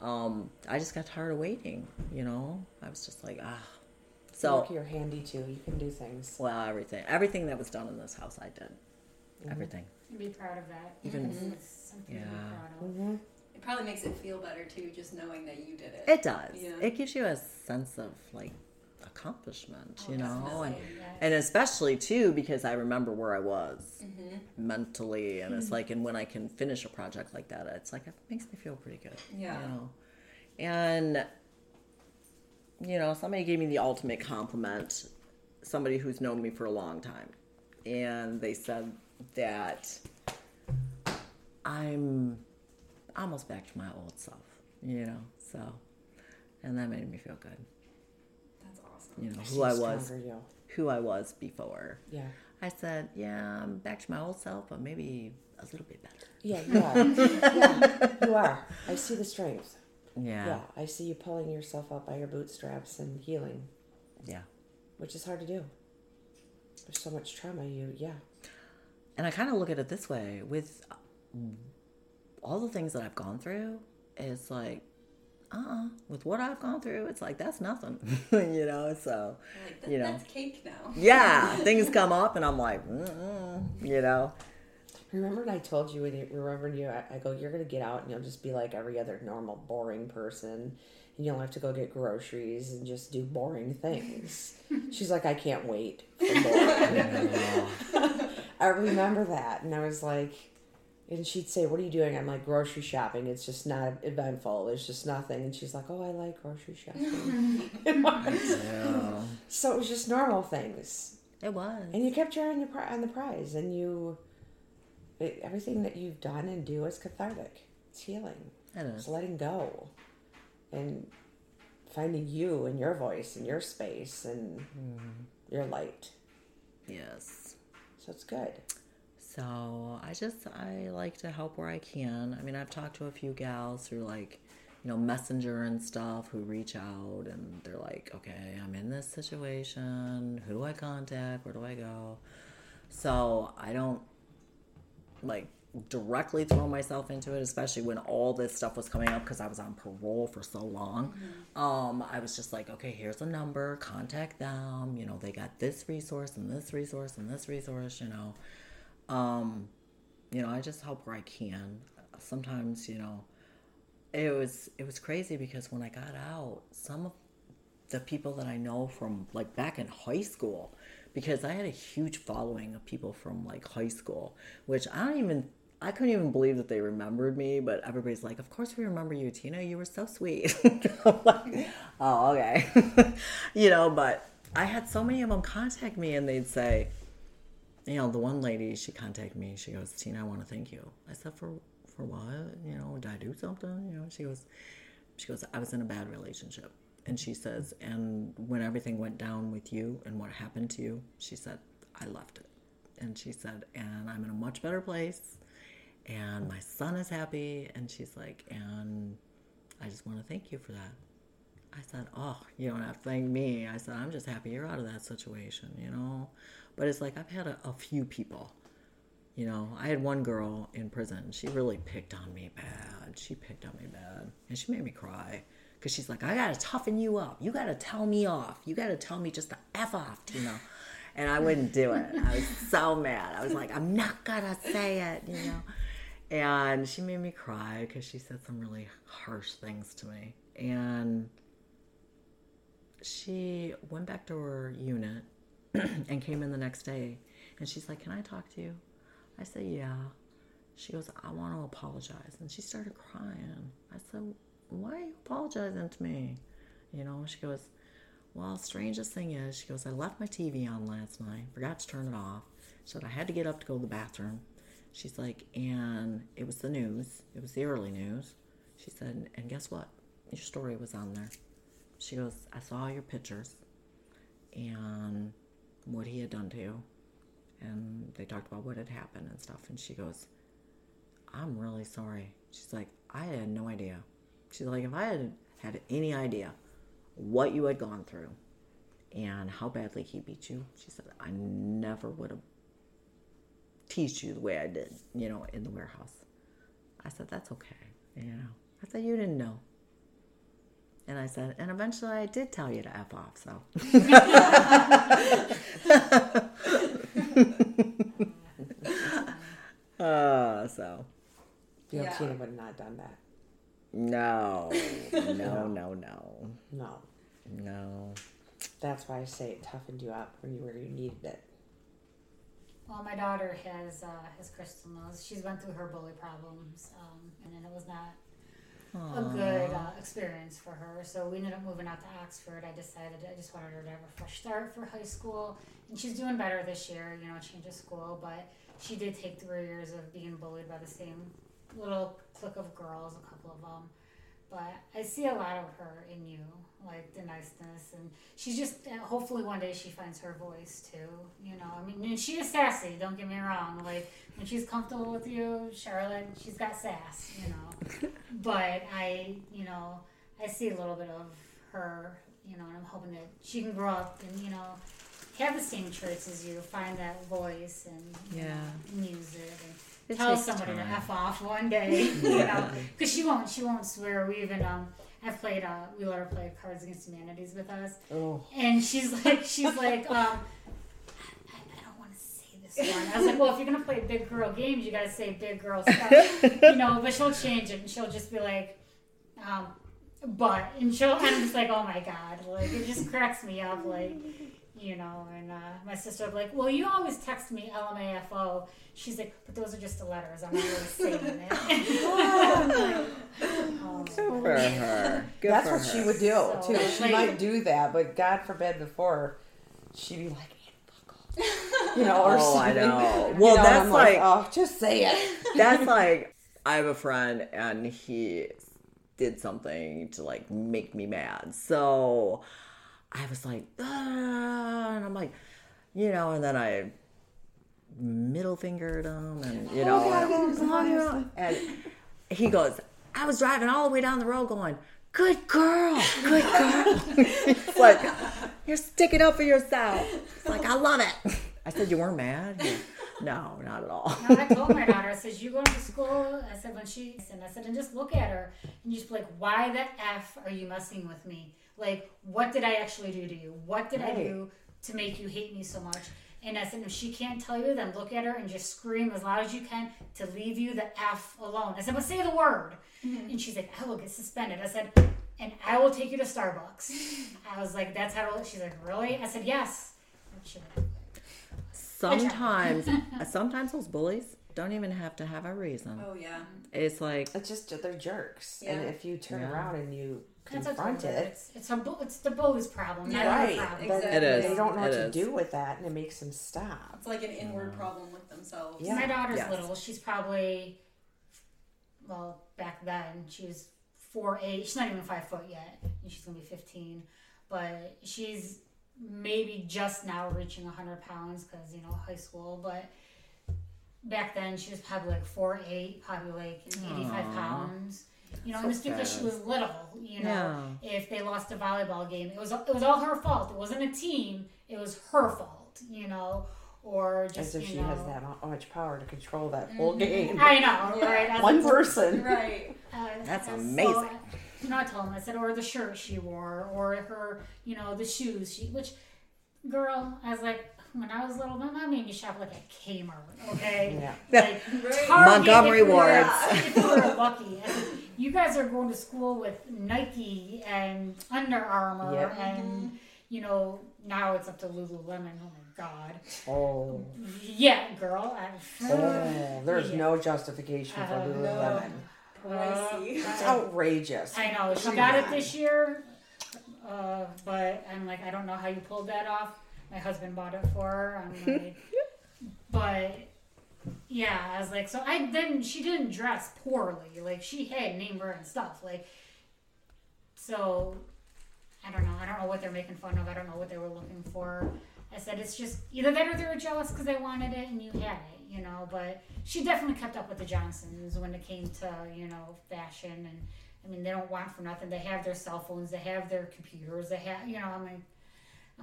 Speaker 3: um, I just got tired of waiting. You know, I was just like, ah. So,
Speaker 4: Look, you're handy too. You can do things.
Speaker 3: well, everything, everything that was done in this house, I did. Everything.
Speaker 2: You'd be proud of that.
Speaker 3: Even-
Speaker 2: It's- it's something to be
Speaker 3: Yeah.
Speaker 2: proud of.
Speaker 4: Mm-hmm.
Speaker 5: It probably makes it feel better too, just knowing that you did it.
Speaker 3: It does.
Speaker 5: Yeah.
Speaker 3: It gives you a sense of like accomplishment, oh, you know, and
Speaker 2: yes.
Speaker 3: and especially too because I remember where I was mm-hmm. mentally, and it's mm-hmm. like, and when I can finish a project like that, it's like it makes me feel pretty good.
Speaker 5: Yeah.
Speaker 3: You know, and you know, somebody gave me the ultimate compliment. Somebody who's known me for a long time, and they said that I'm almost back to my old self. You know, so, and that made me feel good. You know, who I was
Speaker 4: stronger
Speaker 3: who I was before.
Speaker 4: Yeah.
Speaker 3: I said, yeah, I'm back to my old self, but maybe a little bit better.
Speaker 4: Yeah, you are. yeah, you are. I see the strength.
Speaker 3: Yeah.
Speaker 4: Yeah, I see you pulling yourself up by your bootstraps and healing,
Speaker 3: Yeah.
Speaker 4: which is hard to do. There's so much trauma. You, yeah.
Speaker 3: And I kind of look at it this way with all the things that I've gone through, it's like, uh uh with what I've gone through, it's like, that's nothing, you know? So,
Speaker 5: Like, that,
Speaker 3: you know,
Speaker 5: that's cake now.
Speaker 3: yeah, things come up and I'm like, Mm-mm, you know?
Speaker 4: Remember when I told you when you remember you I, I go, you're gonna get out and you'll just be like every other normal, boring person and you'll have to go get groceries and just do boring things. She's like, I can't wait for boring. I remember that and I was like and she'd say, What are you doing? I'm like, grocery shopping. It's just not eventful. There's just nothing. And she's like, Oh, I like grocery shopping.
Speaker 3: Yeah.
Speaker 4: so it was just normal things.
Speaker 3: It was.
Speaker 4: And you kept your eye on, your on the prize, and you, it, everything that you've done and do is cathartic. It's healing.
Speaker 3: It
Speaker 4: It's letting go, and finding you and your voice and your space and mm-hmm. your light.
Speaker 3: Yes.
Speaker 4: So it's good.
Speaker 3: So I just I like to help where I can. I mean, I've talked to a few gals through like, you know, messenger and stuff who reach out and they're like, okay, I'm in this situation. Who do I contact? Where do I go? So I don't like directly throw myself into it, especially when all this stuff was coming up because I was on parole for so long. Um, I was just like, okay, here's a number, contact them. You know, they got this resource and this resource and this resource. You know, um, you know, I just help where I can. Sometimes, you know, it was it was crazy because when I got out, some of the people that I know from like back in high school, because I had a huge following of people from like high school, which I don't even I couldn't even believe that they remembered me, but everybody's like, Of course we remember you, Tina. You were so sweet. I'm like, oh, okay. you know, but I had so many of them contact me and they'd say, you know, the one lady, she contacted me. She goes, Tina, I want to thank you. I said, for for what? You know, did I do something? You know, she goes, she goes, I was in a bad relationship. And she says, and when everything went down with you and what happened to you, she said, I left it. And she said, and I'm in a much better place and my son is happy. And she's like, and I just want to thank you for that. I said, oh, you don't have to thank me. I said, I'm just happy you're out of that situation, you know? But it's like, I've had a, a few people, you know, I had one girl in prison. She really picked on me bad. She picked on me bad. And she made me cry because she's like, I got to toughen you up. You got to tell me off. You got to tell me just to F off, Tina. And I wouldn't do it. I was so mad. I was like, I'm not to say it, you know? And she made me cry because she said some really harsh things to me. And she went back to her unit and came in the next day. And she's like, Can I talk to you? I said, Yeah. She goes, I want to apologize. And she started crying. I said, Why are you apologizing to me? You know, she goes, Well, strangest thing is, she goes, I left my TV on last night, forgot to turn it off. She said, I had to get up to go to the bathroom. She's like, and it was the news. It was the early news. She said, and guess what? Your story was on there. She goes, I saw your pictures and what he had done to you. And they talked about what had happened and stuff. And she goes, I'm really sorry. She's like, I had no idea. She's like, if I had had any idea what you had gone through and how badly he beat you, she said, I never would have teased you the way I did, you know, in the warehouse. I said, that's okay. You know, I said, you didn't know. And I said, and eventually I did tell you to F off, so. uh, so.
Speaker 4: You know,
Speaker 5: Yeah.
Speaker 4: Tina would not done that.
Speaker 3: No, no, no, no,
Speaker 4: No.
Speaker 3: no.
Speaker 4: That's why I say it toughened you up when you were you needed it.
Speaker 2: Well, my daughter has, uh, as Crystal knows, she's went through her bully problems, um, and then it was not a good uh, experience for her. So we ended up moving out to Oxford. I decided I just wanted her to have a fresh start for high school, and she's doing better this year. You know, change of school, but she did take three years of being bullied by the same little clique of girls, a couple of them. But I see a lot of her in you, like the niceness, and she's just. uh, Hopefully, one day she finds her voice too. You know, I mean, and she is sassy. Don't get me wrong. Like when she's comfortable with you, Charlotte, she's got sass. You know, but I, you know, I see a little bit of her. You know, and I'm hoping that she can grow up and you know have the same traits as you, find that voice and
Speaker 3: Yeah.
Speaker 2: know, it. And,
Speaker 3: It
Speaker 2: tell
Speaker 3: takes
Speaker 2: somebody to f off one day, you know, because she won't. She won't swear. We even um, I've played. Uh, we let her play Cards Against Humanities with us,
Speaker 4: Oh.
Speaker 2: and she's like, she's like, um, I, I don't want to say this one. I was like, well, if you're gonna play big girl games, you gotta say big girl stuff, you know. But she'll change it, and she'll just be like, um, but, and she'll. I'm just like, oh my god, like it just cracks me up, like. You know, and uh, my sister will be like, "Well, you always text me LMAFO." She's like, "But those are just the letters. I'm not really saying it." Um,
Speaker 3: Good for her. Good
Speaker 4: That's
Speaker 3: for
Speaker 4: what she would do
Speaker 2: So,
Speaker 4: too. She
Speaker 2: like-
Speaker 4: might do that, but God forbid before she'd be like, you know, or
Speaker 3: Oh, I
Speaker 4: something.
Speaker 3: know.
Speaker 4: You
Speaker 3: Well,
Speaker 4: know,
Speaker 3: that's
Speaker 4: I'm
Speaker 3: like-
Speaker 4: oh, just say it.
Speaker 3: That's like I have a friend and he did something to like make me mad. So I was like, ah, and I'm like, you know, and then I middle fingered him and you know, and, and he goes, I was driving all the way down the road going, Good girl, good girl. it's like, you're sticking up for yourself. It's like, I love it. I said, You weren't mad? He no, not at all.
Speaker 2: No, I told my daughter, I said, you going to school? I said, when she, and I said, and just look at her and you just be like, why the F are you messing with me? Like, what did I actually do to you? What did I do to make you hate me so much? And I said, if she can't tell you, then look at her and just scream as loud as you can to leave you the F alone. I said, but say the word. Mm-hmm. And she's like, I will get suspended. I said, and I will take you to Starbucks. I was like, that's how, she's like, really? I said, yes. And
Speaker 3: sometimes sometimes those bullies don't even have to have a reason.
Speaker 5: Oh yeah.
Speaker 3: It's like
Speaker 4: It's just they're jerks, and if you turn
Speaker 3: Yeah.
Speaker 4: around and you
Speaker 2: That's what
Speaker 4: confront
Speaker 2: it
Speaker 4: it,
Speaker 2: It's it's a bu- it's the bully's problem, not
Speaker 4: right?
Speaker 2: problem.
Speaker 4: then
Speaker 5: Exactly.
Speaker 3: It is.
Speaker 4: They don't know what
Speaker 3: It
Speaker 4: to do with that, and it makes them stop.
Speaker 5: It's like an inward mm-hmm. problem with themselves.
Speaker 4: Yeah.
Speaker 2: My daughter's
Speaker 3: Yes.
Speaker 2: little. She's probably, well, back then she was four eight. She's not even five foot yet. She's gonna be fifteen, but she's maybe just now reaching hundred pounds because you know high school. But back then she was probably like four eight, probably like eighty five
Speaker 3: Aw.
Speaker 2: pounds. You know,
Speaker 3: So
Speaker 2: and it's because she was little. You know, if they lost a volleyball game, it was it was all her fault. It wasn't a team. It was her fault. You know, or just
Speaker 4: As if
Speaker 2: you
Speaker 4: she
Speaker 2: know,
Speaker 4: has that much power to control that whole game.
Speaker 2: I know, right? As
Speaker 4: One
Speaker 2: a-
Speaker 4: person.
Speaker 5: Right.
Speaker 2: uh,
Speaker 3: That's
Speaker 2: and
Speaker 3: amazing.
Speaker 2: So, you know, I told him, I said, or the shirt she wore, or her, you know, the shoes. She, which, girl, I was like, when I was little, my mom made me shop like at Kmart, okay?
Speaker 4: Yeah.
Speaker 2: Like
Speaker 5: Right.
Speaker 3: Montgomery
Speaker 2: if we were-
Speaker 3: Wards.
Speaker 2: If we were lucky. I said, you guys are going to school with Nike and Under Armour
Speaker 4: Yep.
Speaker 2: and, you know, now it's up to Lululemon. Oh my God.
Speaker 4: Oh,
Speaker 2: Yeah, girl. I,
Speaker 4: oh, there's
Speaker 2: Yeah.
Speaker 4: no justification for
Speaker 2: Uh,
Speaker 4: Lululemon.
Speaker 5: Pricey.
Speaker 4: It's outrageous.
Speaker 2: I know she
Speaker 4: Come
Speaker 2: got it this year, uh, but I'm like, I don't know how you pulled that off. My husband bought it for her. I'm like, but yeah, I was like, so I then she didn't dress poorly. Like she had name brand stuff. Like so, I don't know. I don't know what they're making fun of. I don't know what they were looking for. I said it's just either that or they were jealous because they wanted it and you had it, you know. But she definitely kept up with the Johnsons when it came to you know fashion and I mean they don't want for nothing. They have their cell phones, they have their computers, they have you know. I'm like,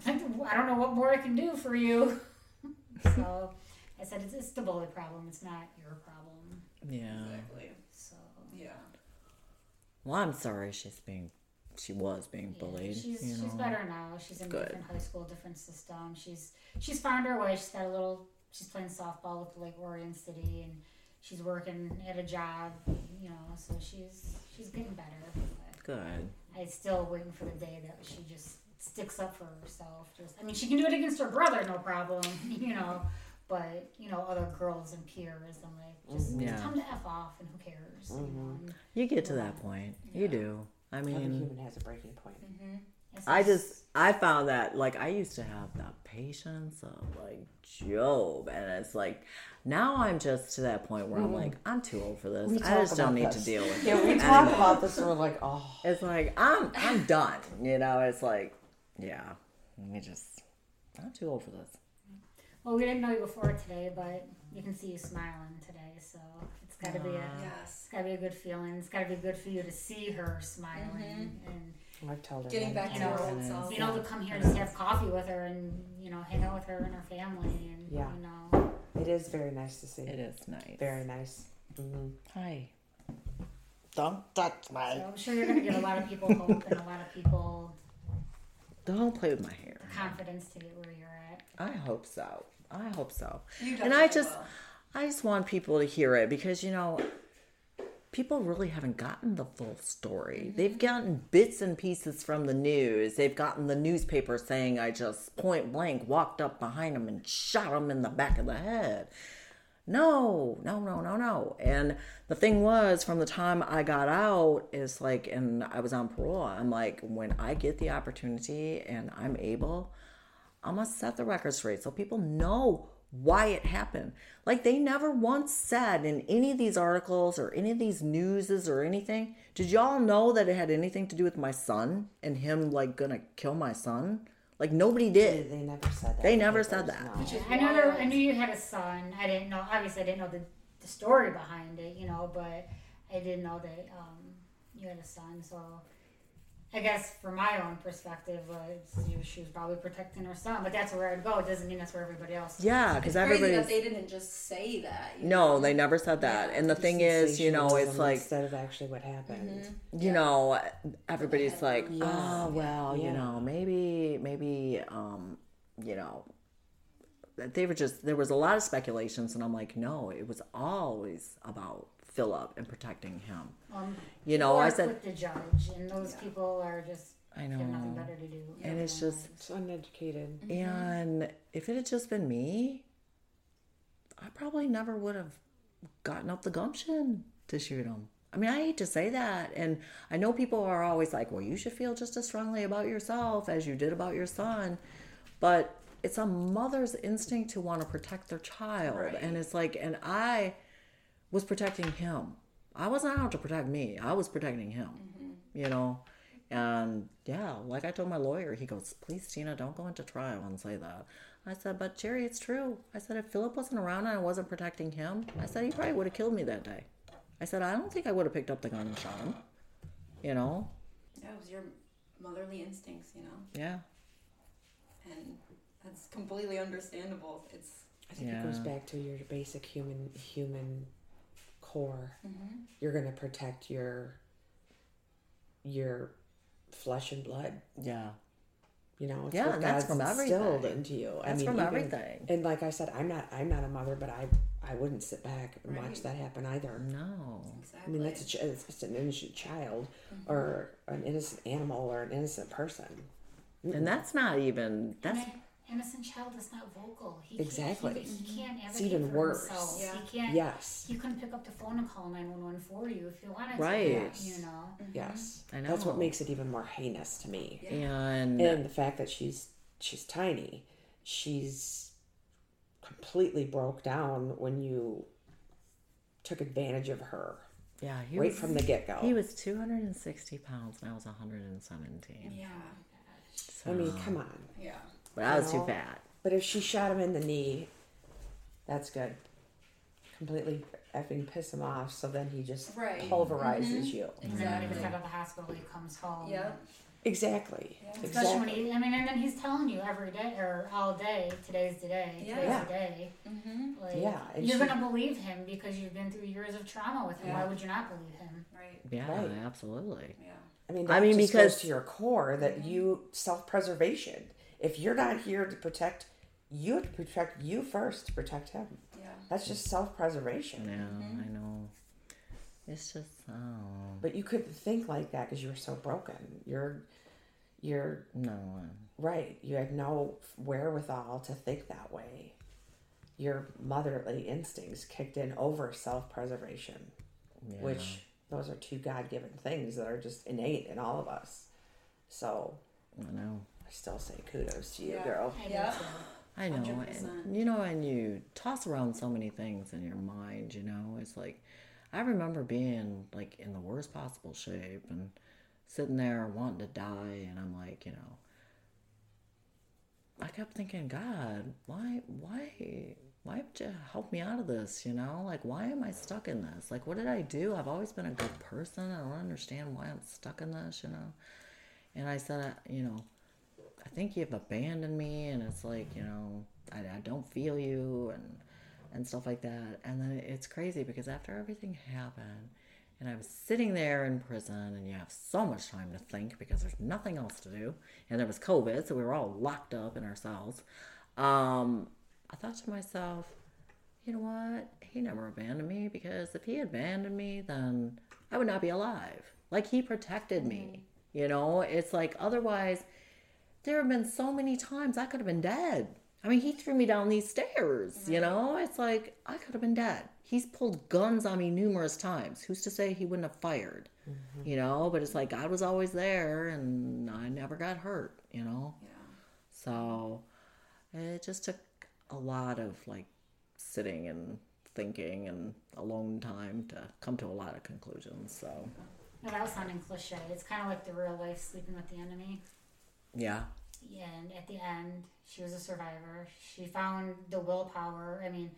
Speaker 2: I'm like I don't know what more I can do for you. so I said it's, it's the bully problem. It's not your problem.
Speaker 3: yeah.
Speaker 5: Exactly.
Speaker 2: So
Speaker 5: Yeah.
Speaker 3: Well, I'm sorry she's being, she was being
Speaker 2: yeah,
Speaker 3: bullied.
Speaker 2: she's
Speaker 3: you
Speaker 2: she's
Speaker 3: know.
Speaker 2: better now. She's in a
Speaker 3: Good.
Speaker 2: different high school, different system. She's she's found her way. She's got a little. She's playing softball with Lake Orion City and. She's working at a job, you know, so she's she's getting better.
Speaker 3: Good.
Speaker 2: I still waiting for the day that she just sticks up for herself. Just, I mean, she can do it against her brother, no problem, you know. But you know, other girls and peers, I'm like, mm, just,
Speaker 3: Mhm. Yeah.
Speaker 2: just tell them to f off, and who cares? You know. Mm-hmm.
Speaker 3: You get to that point. You do. I
Speaker 4: Every
Speaker 3: mean,
Speaker 4: human has a breaking point. Mm-hmm.
Speaker 2: it's
Speaker 3: I just I found that like I used to have the patience of like Job, and it's like now I'm just to that point where I'm mm-hmm. like I'm too old for this. I just don't need
Speaker 4: this.
Speaker 3: to deal with
Speaker 4: Yeah,
Speaker 3: it.
Speaker 4: we talk
Speaker 3: anymore.
Speaker 4: about this and we're like, oh.
Speaker 3: It's like I'm I'm done. You know, it's like yeah, let me just I'm too old for this.
Speaker 2: Well, we didn't know you before today, but you can see you smiling today, so it's got to be a
Speaker 5: Yes.
Speaker 2: it's got to be a good feeling. It's got to be good for you to see her smiling and.
Speaker 4: I've told her.
Speaker 5: Getting
Speaker 4: that.
Speaker 5: back to
Speaker 2: You know,
Speaker 5: her old self.
Speaker 2: you know, to come here and just have coffee with her and, you know, hang out with her and her family and,
Speaker 4: Yeah.
Speaker 2: you know.
Speaker 4: It is very nice to see.
Speaker 3: It is nice.
Speaker 4: Very nice. hmm
Speaker 3: Hi. Don't touch
Speaker 2: So
Speaker 3: me.
Speaker 2: I'm sure you're going to give a lot of people hope and a lot of people
Speaker 3: Don't play with my hair.
Speaker 2: confidence to get where you're at.
Speaker 3: I hope so. I hope so. And I just. I just want people to hear it because you know people really haven't gotten the full story. They've gotten bits and pieces from the news. They've gotten the newspaper saying I just point blank walked up behind him and shot him in the back of the head. No, no, no, no, no. And the thing was, from the time I got out, is like, and I was on parole, I'm like, when I get the opportunity and I'm able, I'm gonna set the record straight so people know why it happened. Like they never once said in any of these articles or any of these newses or anything. Did y'all know that it had anything to do with my son and him like gonna kill my son? Like nobody did.
Speaker 4: they never said that.
Speaker 3: They never
Speaker 4: papers,
Speaker 3: said that.
Speaker 4: no.
Speaker 2: I know there, I knew you had a son. I didn't know, obviously, I didn't know the, the story behind it, you know, but I didn't know that um, you had a son. So I guess from my own perspective, uh, she was probably protecting her son, but that's where I'd go. It doesn't mean that's where everybody else.
Speaker 3: Yeah, because
Speaker 5: Crazy that they didn't just say that. you
Speaker 3: no,
Speaker 5: know?
Speaker 3: they never said that. And the thing is, you know, it's like
Speaker 4: instead of actually what happened.
Speaker 3: you know everybody's like
Speaker 4: Yeah.
Speaker 3: oh well you know maybe maybe um you know they were just there was a lot of speculations and i'm like no it was always about philip and protecting him
Speaker 2: Um,
Speaker 3: you know i said
Speaker 2: with the judge, and those people are just
Speaker 3: i
Speaker 2: have nothing
Speaker 3: know
Speaker 2: better to do.
Speaker 3: and it's just
Speaker 4: It's uneducated.
Speaker 3: and if it had just been me i probably never would have gotten up the gumption to shoot him. I mean, I hate to say that. And I know people are always like, well, you should feel just as strongly about yourself as you did about your son. But it's a mother's instinct to want to protect their child.
Speaker 5: Right.
Speaker 3: And it's like, and I was protecting him. I wasn't out to protect me, I was protecting him, mm-hmm. you know? And yeah, like I told my lawyer, he goes, please, Tina, don't go into trial and say that. I said, but Jerry, it's true. I said, if Philip wasn't around and I wasn't protecting him, I said, he probably would have killed me that day. I said, I don't think I would have picked up the gun and shot him. You know?
Speaker 5: Yeah, it was your motherly instincts, you know,
Speaker 3: Yeah.
Speaker 5: and that's completely understandable. It's
Speaker 4: I think it goes back to your basic human human core.
Speaker 5: Mm-hmm.
Speaker 4: You're gonna protect your your flesh and blood.
Speaker 3: Yeah.
Speaker 4: You know, it's
Speaker 3: Yeah,
Speaker 4: what
Speaker 3: that's
Speaker 4: God's
Speaker 3: from
Speaker 4: instilled
Speaker 3: everything.
Speaker 4: into you. I
Speaker 3: That's
Speaker 4: mean,
Speaker 3: from
Speaker 4: even-
Speaker 3: everything.
Speaker 4: And like I said, I'm not I'm not a mother, but I I wouldn't sit back and watch that happen either.
Speaker 3: No.
Speaker 4: I mean, that's a it's just an innocent child, or an innocent animal, or an innocent person.
Speaker 3: And that's not even, that's,
Speaker 2: An innocent child is not vocal. He
Speaker 4: Exactly.
Speaker 2: Can't, he, he can't
Speaker 4: It's
Speaker 2: advocate
Speaker 4: even
Speaker 2: for
Speaker 4: worse.
Speaker 2: himself.
Speaker 5: Yeah.
Speaker 2: He can't.
Speaker 4: Yes,
Speaker 2: You couldn't pick up the phone and call 911 for you if you wanted
Speaker 3: Right.
Speaker 2: to. You know. Mm-hmm.
Speaker 4: yes.
Speaker 3: I know.
Speaker 4: That's what makes it even more heinous to me.
Speaker 3: and,
Speaker 4: and the fact that she's she's tiny she's completely broke down when you took advantage of her
Speaker 3: yeah, he
Speaker 4: right
Speaker 3: was,
Speaker 4: from the get-go
Speaker 3: he was 260 pounds and I was 117.
Speaker 5: yeah,
Speaker 4: i mean come on
Speaker 5: yeah.
Speaker 3: But I was too
Speaker 4: No.
Speaker 3: fat.
Speaker 4: but if she shot him in the knee that's good completely effing piss him off so then he just
Speaker 5: Right.
Speaker 4: pulverizes you
Speaker 2: And then when he gets
Speaker 5: Exactly.
Speaker 2: out of the hospital, he comes home.
Speaker 5: Yep.
Speaker 4: exactly
Speaker 2: Especially when
Speaker 4: exactly
Speaker 2: he, I mean, and then he's telling you every day or all day, today's the day, today's
Speaker 5: Yeah.
Speaker 2: the day.
Speaker 5: Mm-hmm.
Speaker 2: Like,
Speaker 4: Yeah, and
Speaker 2: you're
Speaker 4: she-
Speaker 2: gonna believe him because you've been through years of trauma with him.
Speaker 5: Yeah.
Speaker 2: Why would you not believe him?
Speaker 5: Right.
Speaker 3: Yeah,
Speaker 4: Right.
Speaker 3: absolutely.
Speaker 5: Yeah.
Speaker 4: i mean
Speaker 3: I
Speaker 4: that
Speaker 3: mean,
Speaker 4: just
Speaker 3: because-
Speaker 4: goes to your core that you self-preservation if you're not here to protect you have to protect you first to protect him
Speaker 5: Yeah.
Speaker 4: That's just self preservation.
Speaker 3: Yeah, mm-hmm. I know. It's just, oh,
Speaker 4: But you couldn't think like that because you were so broken. You're, you're
Speaker 3: no.
Speaker 4: Uh, right. You had no wherewithal to think that way. Your motherly instincts kicked in over self preservation,
Speaker 3: Yeah.
Speaker 4: which those are two God given things that are just innate in all of us. So
Speaker 3: I know.
Speaker 4: I still say kudos to you,
Speaker 5: Yeah.
Speaker 4: girl.
Speaker 2: I
Speaker 5: Yeah.
Speaker 2: too.
Speaker 3: I know.
Speaker 5: 100%.
Speaker 3: And, you know, and you toss around so many things in your mind, you know, it's like, I remember being like in the worst possible shape and sitting there wanting to die. And I'm like, you know, I kept thinking, God, why, why, why would you help me out of this? You know, like, why am I stuck in this? Like, what did I do? I've always been a good person. I don't understand why I'm stuck in this, you know? And I said, uh, you know, I think you've abandoned me, and it's like, you know, I, I don't feel you, and and stuff like that. And then it's crazy because after everything happened, and I was sitting there in prison, and you have so much time to think because there's nothing else to do, and there was COVID, so we were all locked up in our cells. Um, I thought to myself, you know what? He never abandoned me because if he abandoned me, then I would not be alive. Like he protected me. You know, it's like otherwise, there have been so many times I could have been dead. I mean, he threw me down these stairs, you know? It's like I could have been dead. He's pulled guns on me numerous times. Who's to say he wouldn't have fired? Mm-hmm. You know, but it's like God was always there and I never got hurt, you know?
Speaker 5: Yeah.
Speaker 3: So it just took a lot of like sitting and thinking and alone time to come to a lot of conclusions. So
Speaker 2: Without sounding cliche, it's kind of like the real life sleeping with the enemy.
Speaker 3: yeah,
Speaker 2: And at the end, she was a survivor. She found the willpower. I mean,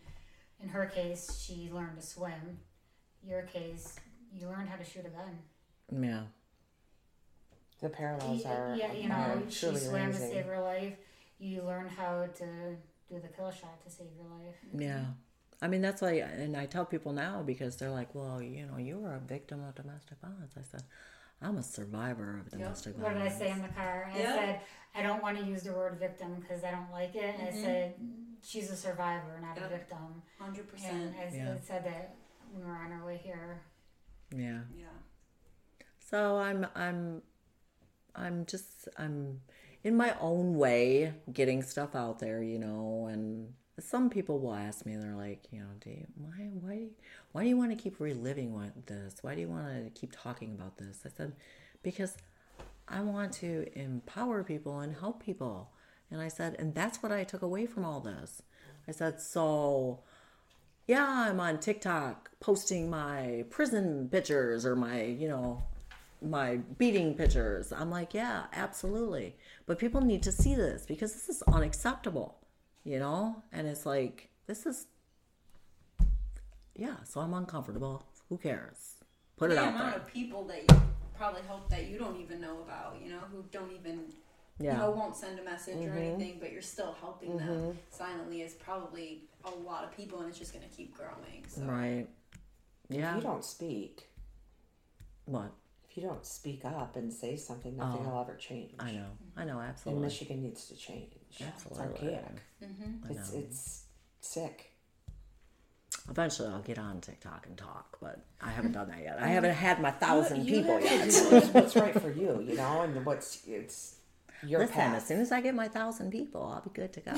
Speaker 2: in her case, she learned to swim. Your case, you learned how to shoot a gun.
Speaker 3: yeah,
Speaker 4: The parallels are,
Speaker 2: yeah, you know, she
Speaker 4: truly
Speaker 2: swam to save her life. You learn how to do the kill shot to save your life.
Speaker 3: yeah. I mean that's why, and I tell people now because they're like, "Well, you know, you were a victim of domestic violence." I said, "I'm a survivor of domestic violence.
Speaker 2: What did I say in the car? I
Speaker 5: Yeah.
Speaker 2: said, I don't want to use the word victim because I don't like it. I mm-hmm. said, she's a survivor, not
Speaker 5: Yep.
Speaker 2: a victim.
Speaker 5: Hundred
Speaker 2: And
Speaker 5: percent.
Speaker 2: I,
Speaker 3: Yeah.
Speaker 2: I said that when we were on our way here.
Speaker 3: Yeah.
Speaker 5: Yeah.
Speaker 3: So I'm I'm I'm just I'm in my own way getting stuff out there, you know, and some people will ask me, they're like, you know, do you, why, why, why do you want to keep reliving what, this? Why do you want to keep talking about this? I said, because I want to empower people and help people. And I said, and that's what I took away from all this. I said, so yeah, I'm on TikTok posting my prison pictures or my, you know, my beating pictures. I'm like, yeah, absolutely. But people need to see this because this is unacceptable, you know? And it's like, this is, yeah, so I'm uncomfortable. Who cares? Put it
Speaker 5: the
Speaker 3: out
Speaker 5: amount
Speaker 3: there.
Speaker 5: of people that you probably help that you don't even know about, you know, who don't even,
Speaker 3: Yeah.
Speaker 5: you know, won't send a message or mm-hmm. anything, but you're still helping them mm-hmm. silently is probably a lot of people, and it's just going to keep growing. So.
Speaker 3: Right.
Speaker 4: If
Speaker 3: Yeah.
Speaker 4: you don't speak,
Speaker 3: What?
Speaker 4: if you don't speak up and say something, nothing
Speaker 3: Oh.
Speaker 4: will ever change.
Speaker 3: I know. I know, Absolutely.
Speaker 4: And
Speaker 3: absolutely.
Speaker 4: Michigan needs to change.
Speaker 3: Absolutely.
Speaker 4: It's archaic. Mm-hmm.
Speaker 3: I
Speaker 4: It's it's sick.
Speaker 3: Eventually, I'll get on TikTok and talk, but I haven't done that yet. I haven't had my thousand
Speaker 4: You
Speaker 3: people yet.
Speaker 4: what's, what's right for you, you know, and what's it's your
Speaker 3: Listen,
Speaker 4: path.
Speaker 3: as soon as I get my thousand people, I'll be good to go.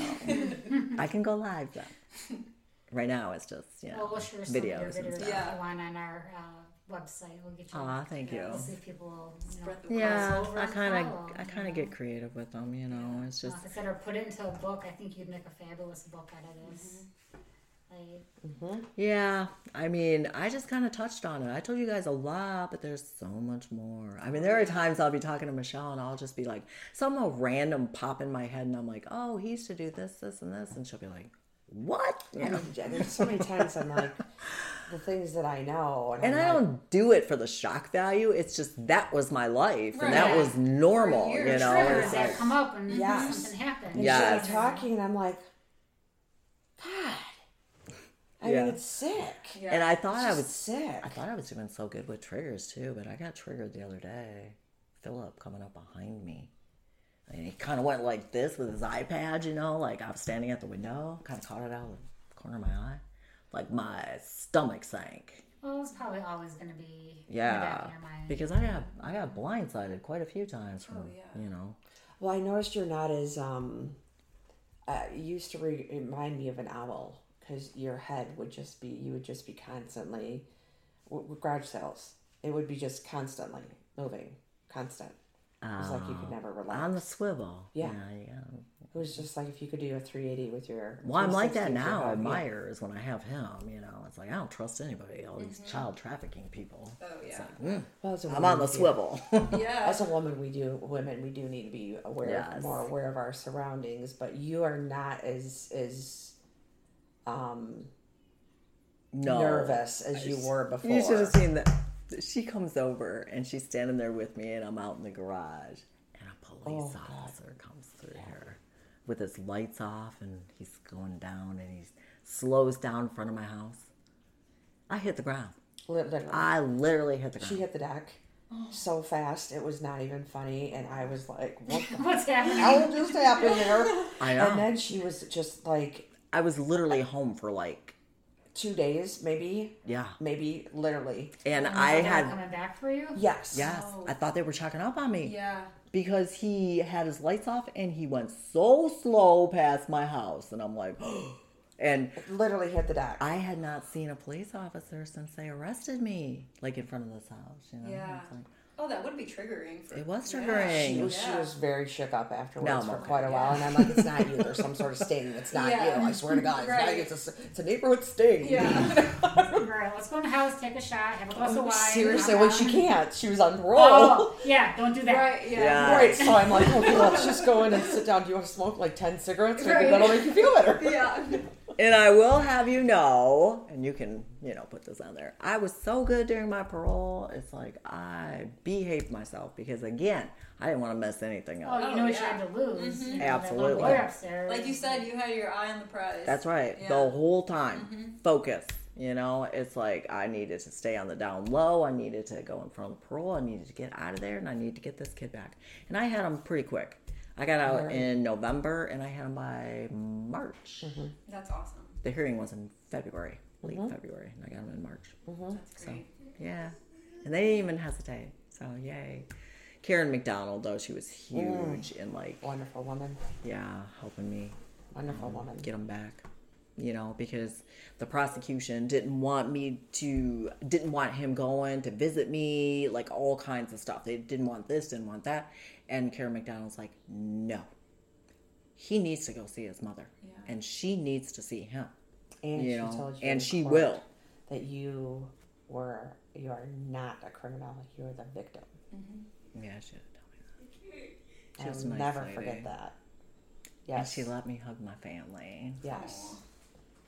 Speaker 3: I can go live then. Right now, it's just you know
Speaker 2: Well, we'll share some
Speaker 3: videos and stuff.
Speaker 5: Yeah.
Speaker 2: if you on our uh, website. We'll get you.
Speaker 3: Aw, thank you.
Speaker 2: We'll see if people will, you know,
Speaker 5: the
Speaker 3: Yeah, I kind of, I kind of get creative with them. You know, it's just
Speaker 2: Like I said, or put it into a book. I think you'd make a fabulous book out of this. Like,
Speaker 3: Yeah, I mean, I just kind of touched on it. I told you guys a lot, but there's so much more. I mean, there are times I'll be talking to Michelle and I'll just be like, some random pop in my head, and I'm like, oh, he used to do this, this, and this, and she'll be like, what? You
Speaker 4: I
Speaker 3: know?
Speaker 4: mean, there's so many times I'm like, the things that I know, and,
Speaker 3: And
Speaker 4: I'm like,
Speaker 3: don't do it for the shock value. It's just that was my life, and that was normal. You know,
Speaker 2: triggers
Speaker 3: it's
Speaker 2: that
Speaker 3: like,
Speaker 2: come up and
Speaker 4: Yes.
Speaker 2: something happens.
Speaker 4: and
Speaker 3: Yeah.
Speaker 4: she's like talking, and I'm like, God, I
Speaker 3: Yeah.
Speaker 4: mean, it's sick.
Speaker 5: Yeah.
Speaker 3: and I thought I was
Speaker 4: sick.
Speaker 3: I thought I was doing so good with triggers too, but I got triggered the other day. Philip coming up behind me. And he kind of went like this with his iPad, you know, like I was standing at the window, kind of caught it out of the corner of my eye. Like my stomach sank.
Speaker 2: Well, it's probably always going to be in the back
Speaker 3: Yeah.
Speaker 2: of your mind.
Speaker 3: Because I got I got blindsided quite a few times from,
Speaker 5: Oh, yeah.
Speaker 3: you know.
Speaker 4: Well, I noticed you're not as um. Uh, used to re- remind me of an owl because your head would just be you would just be constantly with, with garage sales. It would be just constantly moving, constant. It was like you could never relax.
Speaker 3: On the swivel.
Speaker 4: Yeah.
Speaker 3: Yeah, yeah.
Speaker 4: It was just like if you could do a 380 with your.
Speaker 3: Well, I'm like that
Speaker 4: 360 with your
Speaker 3: now
Speaker 4: head,
Speaker 3: at
Speaker 4: yeah.
Speaker 3: When I have him, you know. It's like I don't trust anybody, all these child trafficking people.
Speaker 5: Oh,
Speaker 3: It's
Speaker 5: yeah.
Speaker 3: like, mm,
Speaker 4: Well, as a
Speaker 3: I'm on the
Speaker 4: do-
Speaker 3: swivel.
Speaker 5: Yeah.
Speaker 4: As a woman, we do women we do need to be aware,
Speaker 3: Yes.
Speaker 4: more aware of our surroundings. But you are not as as um
Speaker 3: no.
Speaker 4: nervous as you were before.
Speaker 3: You should have seen that. She comes over and she's standing there with me, and I'm out in the garage, and a police
Speaker 4: Oh, God.
Speaker 3: officer comes through here with his lights off, and he's going down, and he slows down in front of my house. I hit the ground.
Speaker 4: Literally.
Speaker 3: I literally hit the ground.
Speaker 4: She hit the deck so fast it was not even funny, and I was like, "What the
Speaker 2: What's happening?
Speaker 4: hell just happened there?"
Speaker 3: I know.
Speaker 4: And then she was just like
Speaker 3: I was literally home for like,
Speaker 4: two days, maybe,
Speaker 3: yeah,
Speaker 4: maybe literally.
Speaker 3: and
Speaker 2: And
Speaker 3: I
Speaker 2: they're
Speaker 3: had
Speaker 2: coming back for you.
Speaker 4: Yes.
Speaker 3: yes, oh. I thought they were checking up on me.
Speaker 5: Yeah.
Speaker 3: because he had his lights off and he went so slow past my house and i'm like and
Speaker 4: Literally hit the deck.
Speaker 3: i had not seen a police officer since they arrested me like in front of this house you know
Speaker 5: Yeah.
Speaker 3: It's like-
Speaker 5: Oh, that would be triggering. For,
Speaker 3: It was
Speaker 5: Yeah.
Speaker 3: triggering.
Speaker 4: She was,
Speaker 5: Yeah.
Speaker 4: she was very shook up afterwards
Speaker 3: No,
Speaker 4: for
Speaker 3: okay.
Speaker 4: quite a while, and I'm like, "It's not you. There's some sort of sting. It's not
Speaker 5: Yeah.
Speaker 4: you. I swear to God, it's
Speaker 5: Right.
Speaker 4: not you. It's a, it's a neighborhood sting."
Speaker 5: Yeah.
Speaker 2: All right, let's go in the house, take a shot, have a glass oh, of wine.
Speaker 4: Seriously,
Speaker 2: knock
Speaker 4: well, she can't. She was on parole.
Speaker 2: Oh, yeah, don't do that.
Speaker 5: right. Yeah.
Speaker 3: Yeah.
Speaker 4: Right, so I'm like, okay, let's just go in and sit down. Do you want to smoke like 10 cigarettes? Maybe
Speaker 5: Right.
Speaker 4: that'll make you feel better.
Speaker 5: Yeah.
Speaker 3: and i will have you know and you can you know put this on there i was so good during my parole it's like i behaved myself because again i didn't want to mess anything up.
Speaker 2: Oh, you know what
Speaker 5: yeah.
Speaker 2: you had to lose.
Speaker 5: Mm-hmm.
Speaker 2: You know,
Speaker 3: Absolutely.
Speaker 2: That little boy upstairs.
Speaker 5: Like you said, you had your eye on the prize.
Speaker 3: That's right.
Speaker 5: Yeah.
Speaker 3: The whole time. Focus. You know, it's like I needed to stay on the down low. I needed to go in front of parole. I needed to get out of there and I needed to get this kid back. And I had him pretty quick. I got out in November and I had him by March. Mm-hmm.
Speaker 5: That's awesome.
Speaker 3: The hearing was in February, late mm-hmm. February, and I got him in March. Mm-hmm.
Speaker 5: That's great.
Speaker 3: Yeah. And they didn't even hesitate. So, yay. Karen McDonald, though, she was mm. huge in like,
Speaker 4: Wonderful woman.
Speaker 3: yeah, helping me
Speaker 4: Wonderful um, woman.
Speaker 3: get him back. you know, because the prosecution didn't want me to, didn't want him going to visit me, like all kinds of stuff. They didn't want this, didn't want that. And Karen McDonald's like, no, he needs to go see his mother, and she needs to see him.
Speaker 4: And
Speaker 3: You
Speaker 4: she
Speaker 3: know,
Speaker 4: told you
Speaker 3: and she will.
Speaker 4: that you were you are not a criminal. You're the victim.
Speaker 3: Yeah, she did tell me
Speaker 4: I'll
Speaker 3: nice
Speaker 4: never
Speaker 3: lady.
Speaker 4: forget that.
Speaker 3: that.
Speaker 4: Yes.
Speaker 3: And she let me hug my family.
Speaker 4: Yes.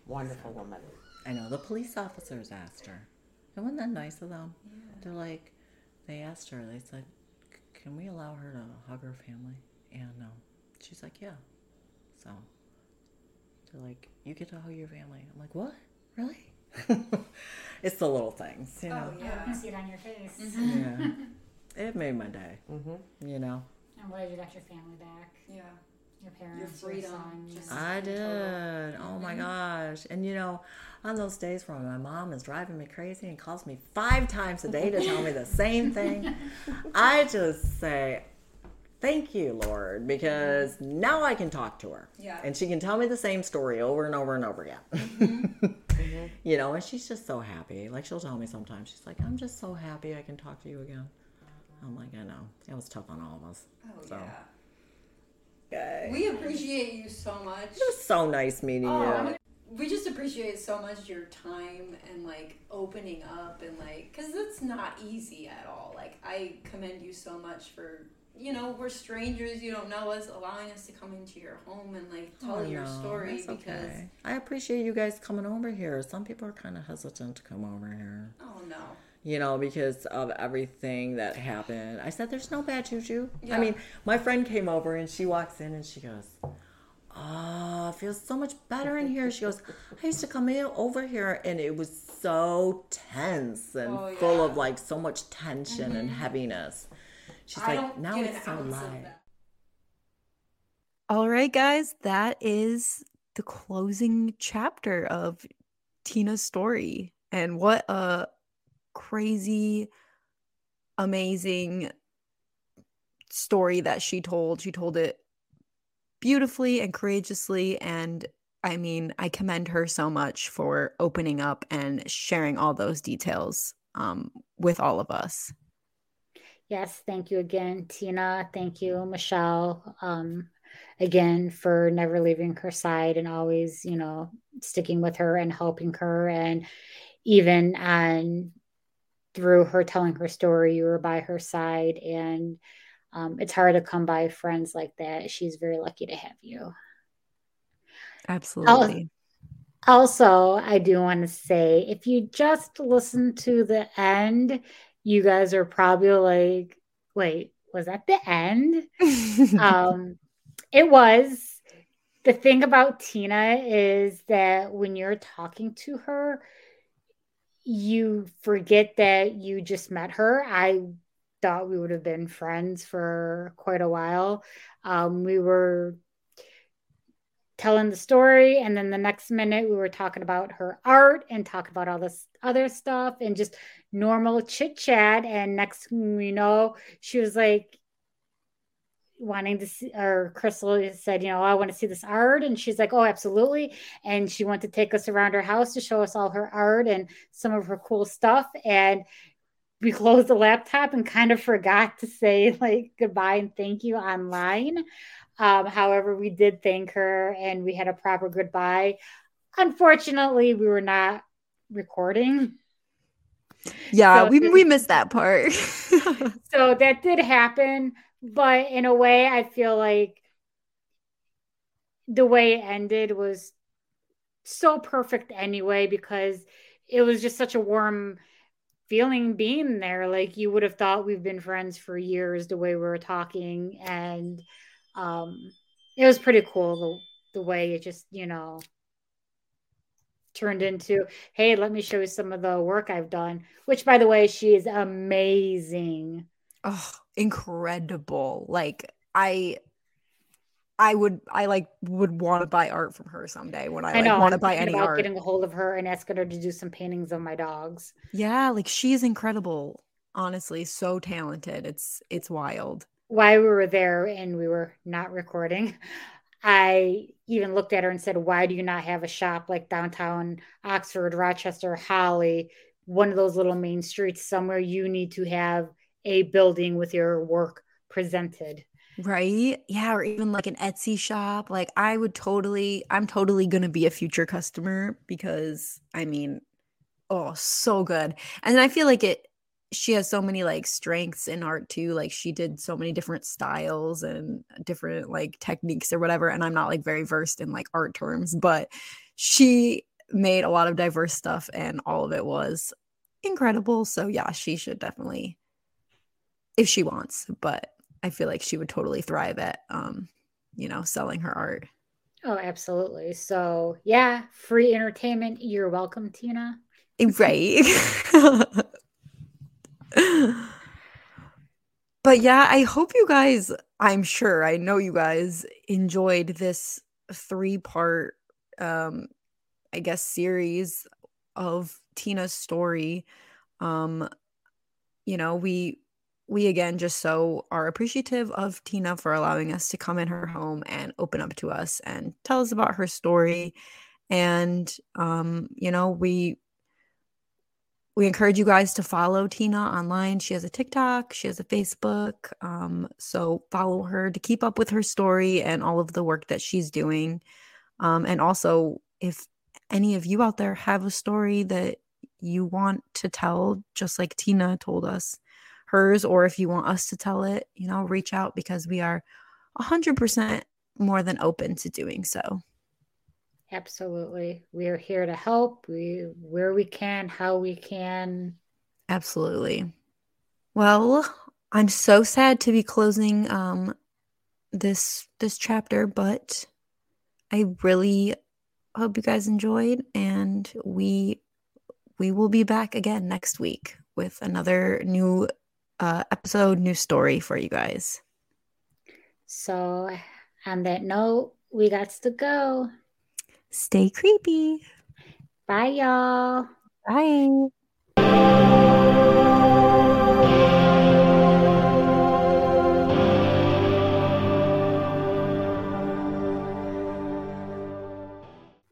Speaker 4: Wonderful woman.
Speaker 3: I know the police officers asked her. And wasn't that nice of them? They're like, they asked her. They said, "C- "Can we allow her to hug her family?" And um, she's like, "Yeah." So they're like, "You get to hug your family." I'm like, "What? Really?" it's the little things, you know.
Speaker 5: Oh yeah.
Speaker 2: I see it on your face.
Speaker 3: Yeah, it made my day.
Speaker 4: Mm-hmm.
Speaker 3: You know,
Speaker 2: I'm glad you got your family back.
Speaker 5: Yeah.
Speaker 2: Your parents,
Speaker 5: Your freedom,
Speaker 2: sons.
Speaker 5: just-
Speaker 3: I
Speaker 5: in total.
Speaker 3: did. Oh my gosh! And you know, on those days where my mom is driving me crazy and calls me five times a day to tell me the same thing, I just say, "Thank you, Lord," because now I can talk to her.
Speaker 5: Yeah.
Speaker 3: And she can tell me the same story over and over and over again.
Speaker 5: Mm-hmm.
Speaker 3: You know, and she's just so happy. Like she'll tell me sometimes, she's like, "I'm just so happy I can talk to you again." I'm like, "I know. It was tough on all of us."
Speaker 5: Oh
Speaker 3: So.
Speaker 5: yeah.
Speaker 3: Okay.
Speaker 5: We appreciate you so much.
Speaker 3: It was so nice meeting
Speaker 5: Oh,
Speaker 3: you.
Speaker 5: I mean, we just appreciate so much your time and like opening up and like because it's not easy at all like i commend you so much for you know we're strangers you don't know us allowing us to come into your home and like oh, tell
Speaker 3: Oh,
Speaker 5: your
Speaker 3: no,
Speaker 5: story because
Speaker 3: okay. I appreciate you guys coming over here. Some people are kind of hesitant to come over here,
Speaker 5: oh no
Speaker 3: you know, because of everything that happened. I said, "There's no bad juju."
Speaker 5: Yeah.
Speaker 3: I mean, my friend came over and she walks in and she goes, "Oh, it feels so much better in here." She goes, "I used to come in over here and it was so tense and
Speaker 5: Oh,
Speaker 3: full of like so much tension and heaviness." She's
Speaker 5: i
Speaker 3: like, "Now it's so light."
Speaker 1: All right, guys, that is the closing chapter of Tina's story. And what a crazy, amazing story that she told. She told it beautifully and courageously. And I mean, I commend her so much for opening up and sharing all those details um, with all of us.
Speaker 2: Yes, thank you again, Tina. Thank you, Michelle. Um, again for never leaving her side and always, you know, sticking with her and helping her. And even on through her telling her story, you were by her side. And um, it's hard to come by friends like that. She's very lucky to have you.
Speaker 1: Absolutely.
Speaker 2: Also, I do want to say if you just listen to the end, you guys are probably like, wait, was that the end? um, it was. The thing about Tina is that when you're talking to her, you forget that you just met her. I thought we would have been friends for quite a while. Um, we were telling the story, and then the next minute we were talking about her art and talking about all this other stuff and just normal chit chat. And next we know, she was like, wanting to see or crystal said you know i want to see this art. And she's like oh absolutely. And she went to take us around her house to show us all her art and some of her cool stuff. And we closed the laptop and kind of forgot to say like goodbye and thank you online. Um, however we did thank her and we had a proper goodbye. Unfortunately we were not recording.
Speaker 1: Yeah,
Speaker 2: So
Speaker 1: we, we missed that part.
Speaker 2: so that did happen but in a way i feel like the way it ended was so perfect anyway because it was just such a warm feeling being there. Like you would have thought we've been friends for years the way we were talking and um it was pretty cool the, the way it just you know turned into hey let me show you some of the work i've done which by the way she is amazing.
Speaker 1: Oh, incredible. Like I I would I like would want to buy art from her someday when I,
Speaker 2: I know.
Speaker 1: want to buy any
Speaker 2: about
Speaker 1: art.
Speaker 2: getting a hold of her and asking her to do some paintings of my dogs.
Speaker 1: Yeah, like she's incredible. Honestly, so talented. It's it's wild.
Speaker 2: While we were there and we were not recording, I even looked at her and said, Why do you not have a shop like downtown Oxford, Rochester, Holly, one of those little main streets somewhere? You need to have a building with your work presented.
Speaker 1: Right. Yeah. Or even like an Etsy shop. Like, I would totally, I'm totally going to be a future customer because I mean, oh, so good. And I feel like it, she has so many like strengths in art too. Like she did so many different styles and different like techniques or whatever. And I'm not like very versed in like art terms, but she made a lot of diverse stuff and all of it was incredible. So yeah, she should definitely if she wants, but I feel like she would totally thrive at um, you know, selling her art.
Speaker 2: Oh, absolutely. So yeah, free entertainment. You're welcome, Tina.
Speaker 1: Right. but yeah, I hope you guys, I'm sure, I know you guys enjoyed this three part, um, I guess, series of Tina's story. Um, you know, we we again just so are appreciative of Tina for allowing us to come in her home and open up to us and tell us about her story. And um, you know, we we encourage you guys to follow Tina online. She has a TikTok, she has a Facebook. Um, so follow her to keep up with her story and all of the work that she's doing. Um, and also, if any of you out there have a story that you want to tell, just like Tina told us hers, or if you want us to tell it, you know, reach out because we are 100% more than open to doing so.
Speaker 2: Absolutely. We are here to help. We where we can, how we can.
Speaker 1: Absolutely. Well, I'm so sad to be closing um this this chapter, but I really hope you guys enjoyed and we we will be back again next week with another new uh episode, new story for you guys.
Speaker 2: So on that note, we got to go.
Speaker 1: Stay creepy.
Speaker 2: Bye, y'all.
Speaker 1: Bye.